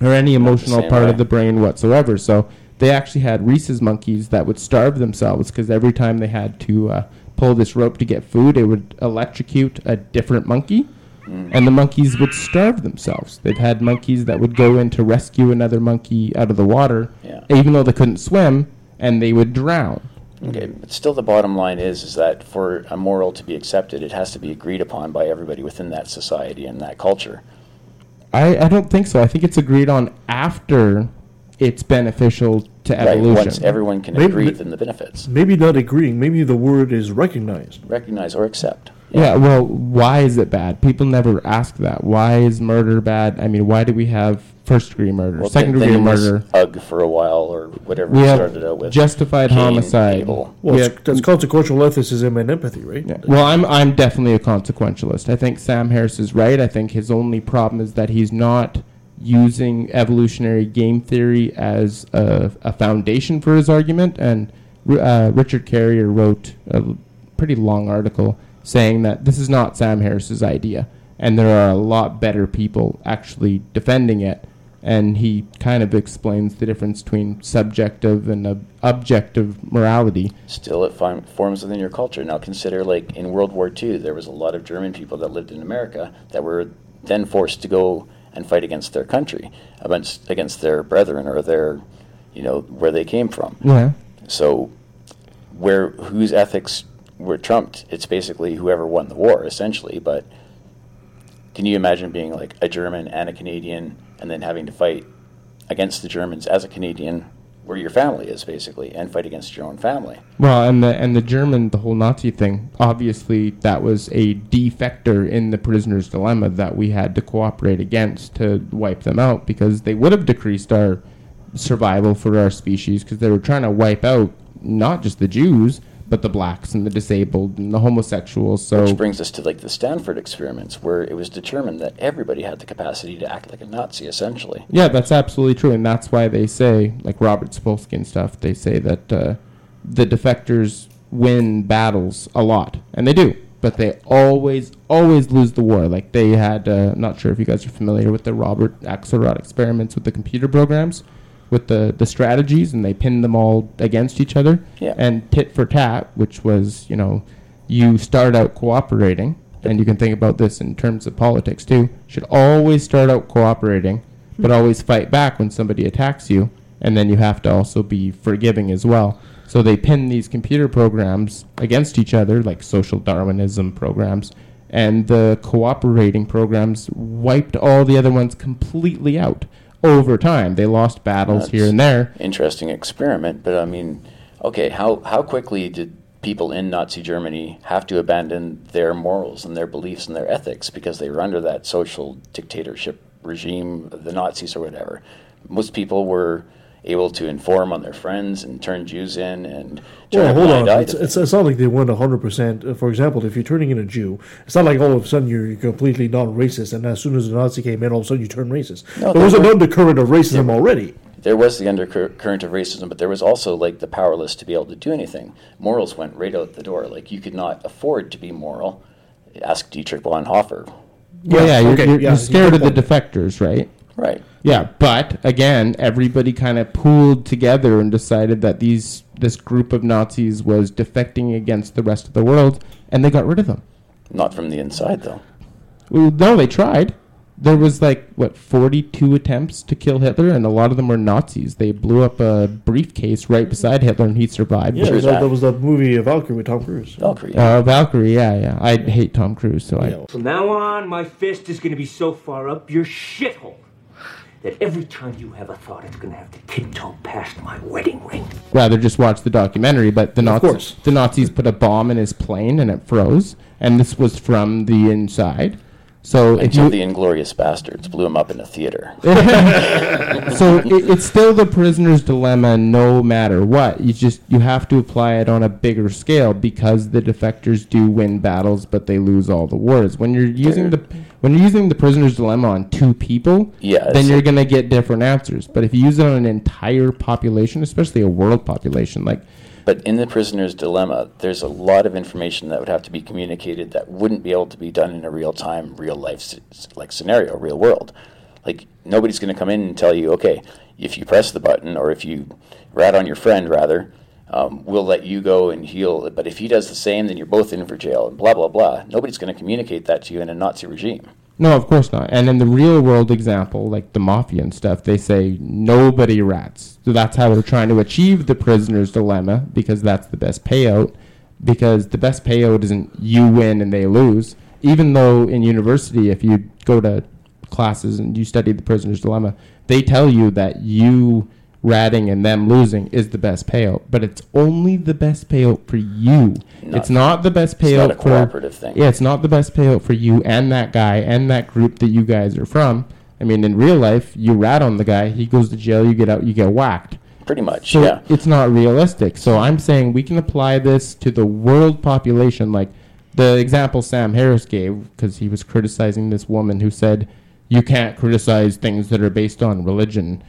S5: or any emotional part
S6: way.
S5: of the brain whatsoever. So they actually had rhesus monkeys that would starve themselves because every time they had to uh, pull this rope to get food, it would electrocute a different monkey and the monkeys would starve themselves. They've had monkeys that would go in to rescue another monkey out of the water,
S6: Yeah.
S5: even though they couldn't swim, and they would drown.
S6: Okay, but still, the bottom line is is that for a moral to be accepted, it has to be agreed upon by everybody within that society and that culture.
S5: I, I don't think so. I think it's agreed on after it's beneficial to
S6: Right,
S5: evolution.
S6: once everyone can
S4: Maybe-
S6: agree, then the benefits
S4: Maybe not agreeing. Maybe the word is recognized.
S6: recognize or accept.
S5: Yeah, well, why is it bad? People never ask that. Why is murder bad? I mean, why do we have first degree murder,
S6: Well,
S5: second degree
S6: then it was
S5: murder?
S6: UG for a while or whatever
S5: We
S6: it
S5: have
S6: started out with.
S5: justified
S6: Cain,
S5: homicide.
S6: Abel.
S4: Well,
S5: We
S4: it's,
S5: have-
S4: that's consequential ethicism and empathy, right?
S5: Well, I'm I'm definitely a consequentialist. I think Sam Harris is right. I think his only problem is that he's not using evolutionary game theory as a, a foundation for his argument. And uh, Richard Carrier wrote a pretty long article saying that this is not Sam Harris's idea, and there are a lot better people actually defending it. And he kind of explains the difference between subjective and ob- objective morality.
S6: Still, it form, forms within your culture. Now, consider like in World War II, there was a lot of German people that lived in America that were then forced to go and fight against their country, against against their brethren or their, you know, where they came from.
S5: Yeah.
S6: So, where whose ethics were trumped? It's basically whoever won the war, essentially. But can you imagine being like a German and a Canadian, and then having to fight against the Germans as a Canadian, where your family is basically, and fight against your own family?
S5: Well, and the and the German, the whole Nazi thing. Obviously, that was a defector in the prisoner's dilemma that we had to cooperate against to wipe them out because they would have decreased our survival for our species because they were trying to wipe out not just the Jews but the blacks and the disabled and the homosexuals. So
S6: Which brings us to like the Stanford experiments, where it was determined that everybody had the capacity to act like a Nazi, essentially.
S5: Yeah, that's absolutely true, and that's why they say, like Robert Sapolsky and stuff, they say that uh, the defectors win battles a lot, and they do, but they always, always lose the war. Like they had, uh, I'm not sure if you guys are familiar with the Robert Axelrod experiments with the computer programs, with the the strategies, and they pinned them all against each other.
S6: Yeah.
S5: And tit for tat, which was, you know, you start out cooperating, and you can think about this in terms of politics too. Should always start out cooperating, but mm-hmm. always fight back when somebody attacks you, and then you have to also be forgiving as well. So they pin these computer programs against each other, like social Darwinism programs, and the cooperating programs wiped all the other ones completely out over time. They lost battles here and there.
S6: Interesting experiment, but I mean, okay, how how quickly did people in Nazi Germany have to abandon their morals and their beliefs and their ethics because they were under that social dictatorship regime, the Nazis or whatever? Most people were able to inform on their friends and turn Jews in and turn
S4: Well, hold on. It's, it's, it's not like they went 100%. Uh, For example, if you're turning in a Jew, it's not like all of a sudden you're completely non racist, and as soon as the Nazi came in, all of a sudden you turn racist.
S6: No,
S4: there was
S6: they
S4: an undercurrent of racism already.
S6: There was the undercurrent of racism, but there was also like the powerless to be able to do anything. Morals went right out the door. Like you could not afford to be moral. Ask Dietrich Bonhoeffer.
S5: Well, yeah, you're,
S4: okay,
S5: you're,
S4: yeah,
S5: you're scared of the defectors, right?
S6: Right.
S5: Yeah, but again, everybody kind of pooled together and decided that these this group of Nazis was defecting against the rest of the world, and they got rid of them.
S6: Not from the inside, though.
S5: Well, no, they tried. There was like what forty-two attempts to kill Hitler, and a lot of them were Nazis. They blew up a briefcase right beside Hitler, and he survived.
S4: Yeah, that, that was that movie uh, Valkyrie with Tom Cruise.
S6: Valkyrie.
S5: Uh, Valkyrie, yeah, yeah. I hate Tom Cruise, so I.
S16: From now on, my fist is going to be so far up your shithole that every time you have a thought, it's going to have to tiptoe past my wedding ring.
S5: rather just watch the documentary. But the Nazis, the Nazis put a bomb in his plane and it froze, and this was from the inside. So
S6: Until
S5: you
S6: the Inglourious Basterds blew him up in a theater.
S5: so it, it's still the prisoner's dilemma no matter what. You just you have to apply it on a bigger scale because the defectors do win battles but they lose all the wars. When you're using the when you're using the prisoner's dilemma on two people
S6: Yeah,
S5: then you're going to get different answers. But if you use it on an entire population especially a world population like
S6: But in the prisoner's dilemma, there's a lot of information that would have to be communicated that wouldn't be able to be done in a real time, real life like scenario, real world. Like nobody's going to come in and tell you, okay, if you press the button or if you rat on your friend, rather, um, we'll let you go and heal. But if he does the same, then you're both in for jail and blah blah blah. Nobody's going to communicate that to you in a Nazi regime.
S5: No, of course not. And in the real world example, like the mafia and stuff, they say nobody rats. So that's how they're trying to achieve the prisoner's dilemma because that's the best payout. Because the best payout isn't you win and they lose. Even though in university, if you go to classes and you study the prisoner's dilemma, they tell you that you ratting and them losing is the best payout. But it's only the best payout for you.
S6: Not-
S5: it's not the best
S6: it's
S5: payout
S6: not a
S5: for
S6: cooperative thing.
S5: Yeah, it's not the best payout for you and that guy and that group that you guys are from. I mean, in real life, you rat on the guy, he goes to jail, you get out, you get whacked.
S6: Pretty much,
S5: So
S6: yeah.
S5: it's not realistic. So I'm saying we can apply this to the world population, like the example Sam Harris gave, because he was criticizing this woman who said you can't criticize things that are based on religion.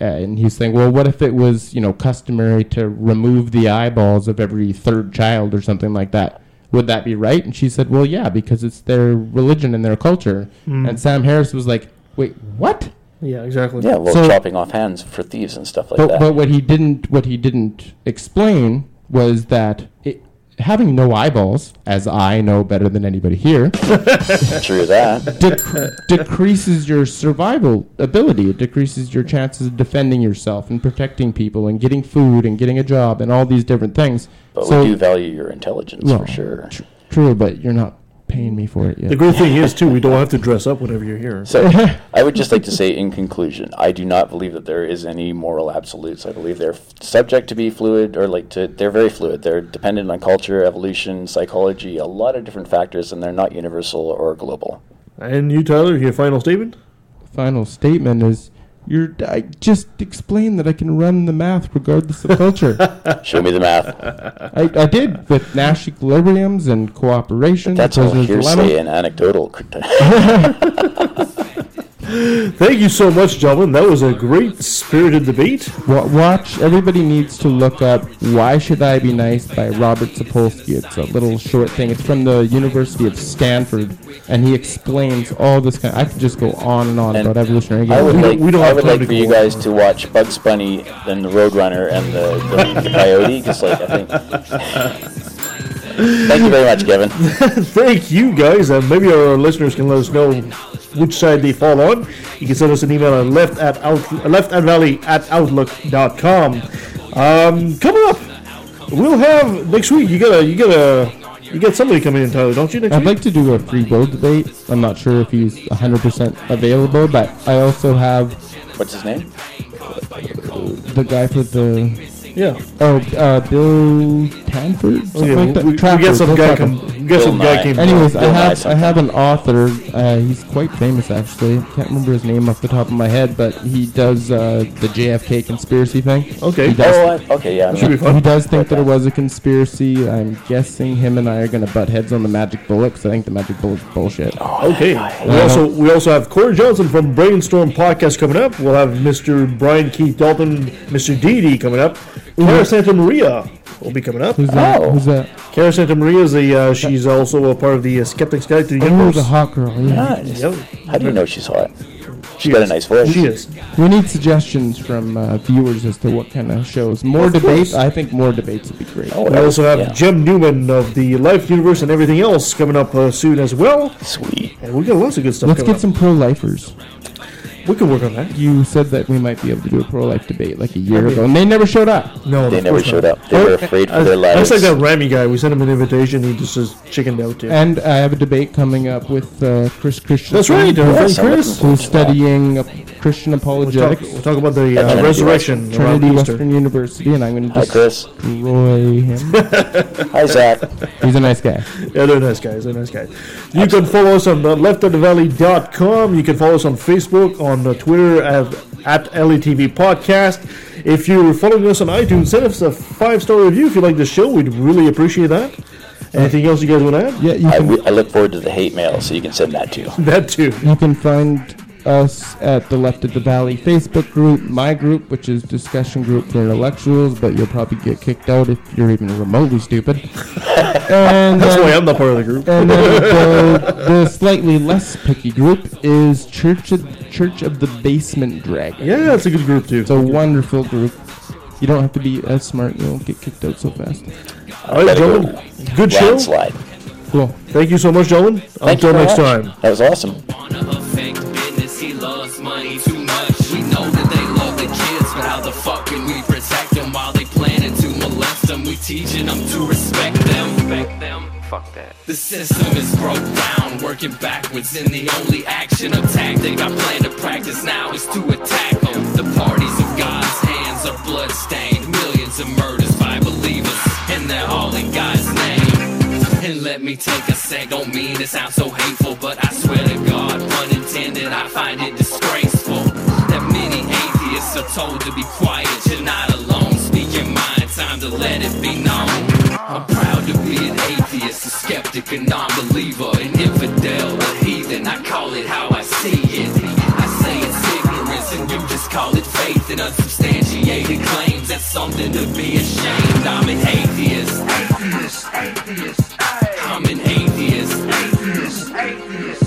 S5: Uh, and he's saying, well, what if it was, you know, customary to remove the eyeballs of every third child or something like that? Would that be right? And she said, well, yeah, because it's their religion and their culture.
S4: Hmm.
S5: And Sam Harris was like, wait, what?
S4: Yeah, exactly.
S6: Yeah, well,
S5: So-
S6: chopping off hands for thieves and stuff like
S5: but,
S6: that.
S5: but what he didn't what he didn't explain was that it, having no eyeballs, as I know better than anybody here,
S6: True that.
S5: dec- decreases your survival ability. It decreases your chances of defending yourself and protecting people and getting food and getting a job and all these different things.
S6: But
S5: so,
S6: we do value your intelligence
S5: well,
S6: for sure.
S5: tr- true, but you're not paying me for it yet.
S4: The great thing is too, we don't have to dress up whenever you're here.
S6: So I would just like to say, in conclusion, I do not believe that there is any moral absolutes. I believe they're f- subject to be fluid, or like to they're very fluid. They're dependent on culture, evolution, psychology, a lot of different factors, and they're not universal or global.
S4: And you, Tyler, your final statement?
S5: Final statement is. You're, I just explained that I can run the math regardless of culture.
S6: Show me the math.
S5: I, I did with Nash equilibriums and cooperation.
S6: That's all hearsay and anecdotal.
S4: Thank you so much, gentlemen. That was a great spirited debate.
S5: Wa- Watch, everybody needs to look up Why Should I Be Nice by Robert Sapolsky. It's a little short thing. It's from the University of Stanford, and he explains all this kind I could just go on and on about evolutionary
S6: I would
S5: games.
S6: like, I would like for you guys to watch Bugs Bunny and the Roadrunner and the, the, the Coyote, because like I think. Thank you very much, Kevin.
S4: Thank you, guys. And maybe our listeners can let us know which side they fall on. You can send us an email at left at out, left at valley at outlook.com. Um, coming up, we'll have next week. You gotta, you gotta, you got somebody coming in, Tyler, don't you? Next
S5: I'd
S4: week?
S5: like to do a free will debate. I'm not sure if he's 100% available, but I also have
S6: What's his name?
S5: the guy for the.
S4: Yeah.
S5: Oh, uh, Bill Tanford? Something
S4: yeah,
S5: like that.
S4: we- we
S5: Trafford,
S4: got some
S5: Bill
S4: guy
S5: Trafford.
S4: come- we got Bill guy came-
S5: Anyways, I
S4: Bill Nye
S5: have I have an author. Uh, he's quite famous actually. Can't remember his name off the top of my head, but he does uh, the JFK conspiracy thing.
S4: Okay.
S5: He does,
S6: Oh, I- okay, yeah, I'm
S4: Should be
S5: he does think that it was a conspiracy. I'm guessing him and I are going to butt heads on the magic bullet because I think the magic bullet's bullshit.
S4: Okay. We also we also have Corey Johnson from Brainstorm Podcast coming up. We'll have Mr. Brian Keith Dalton, Mr. Deity coming up. Cara Santa Maria will be coming up.
S5: Who's that? Who's that?
S4: Cara Santa Maria is a uh, she's also a part of the uh, Skeptics Guide to the
S5: Oh,
S4: Universe.
S5: the hot girl. Yeah.
S6: Nice.
S4: Yep.
S6: How do you know she's hot?
S4: She
S6: She's got a nice voice.
S4: She is.
S5: We need suggestions from uh, viewers as to what kind of shows. More
S4: Of
S5: debates.
S4: course.
S5: I think more debates would be great.
S6: Oh,
S4: We also have
S6: yeah.
S4: Jem Newman of the Life Universe and everything else coming up uh, soon as well.
S6: Sweet.
S4: And we got lots of good stuff
S5: Let's
S4: coming
S5: get some pro-lifers.
S4: up. We can work on that.
S5: You said that we might be able to do a pro-life debate like a year ago, and they never showed up.
S4: No,
S6: They never showed
S4: not.
S6: up. They were afraid for
S4: Uh,
S6: their lives.
S4: That's like that Ramy guy. We sent him an invitation. He just says chickened out. Too.
S5: And I have a debate coming up with uh, Chris Christian.
S4: That's right, our friend
S6: I'm
S4: Chris.
S6: looking
S5: Who's studying Christian
S4: We'll talk,
S5: apologetics.
S4: we'll talk about the uh, resurrection around
S5: Trinity
S4: Easter.
S5: Western University, and I'm going to
S6: Chris.
S5: destroy him.
S6: Hi, Zach.
S5: He's a nice guy.
S4: Yeah, they're nice guys. They're nice guys. You can follow us on uh, leftofthevalley.com. You can follow us on Facebook, on uh, Twitter at, at LETV Podcast. If you're following us on iTunes, send us a five star review if you like the show. We'd really appreciate that. Anything else you guys want to add?
S5: Yeah, you can,
S6: re- I look forward to the hate mail, so you can send that too.
S4: That too.
S5: you can find us at the Left of the Valley Facebook group, my group, which is discussion group for intellectuals, but you'll probably get kicked out if you're even remotely stupid. and
S4: That's
S5: then-
S4: why I'm not part of the group.
S5: And then the, the slightly less picky group is Church of Church of the Basement Dragon.
S4: Yeah, that's a good group too.
S5: It's a wonderful group. You don't have to be as smart. You won't get kicked out so fast.
S4: All right,
S6: Better go
S4: gentlemen. Good show.
S6: Landslide.
S5: Cool.
S4: Thank you so much, gentlemen.
S6: Thank
S4: Until next
S6: much.
S4: time.
S6: That was awesome.
S3: We teaching them to respect them.
S2: Respect them. Fuck that.
S3: The system is broke down, working backwards, and the only action or tactic I plan to practice now is to attack them. The parties of God's hands are bloodstained, millions of murders by believers, and they're all in God's name. And let me take a sec, don't mean to sound so hateful, but I swear to God, pun intended, I find it disgraceful that many atheists are told to be quiet. You're not alone, speak your mind, time to let it be known. I'm proud to be an atheist, a skeptic, a non-believer, an infidel, a heathen. I call it how I see it. I say it's ignorance, and you just call it faith and unsubstantiated claims. That's something to be ashamed. I'm an atheist. Atheist, atheist. I'm an atheist. Atheist, atheist.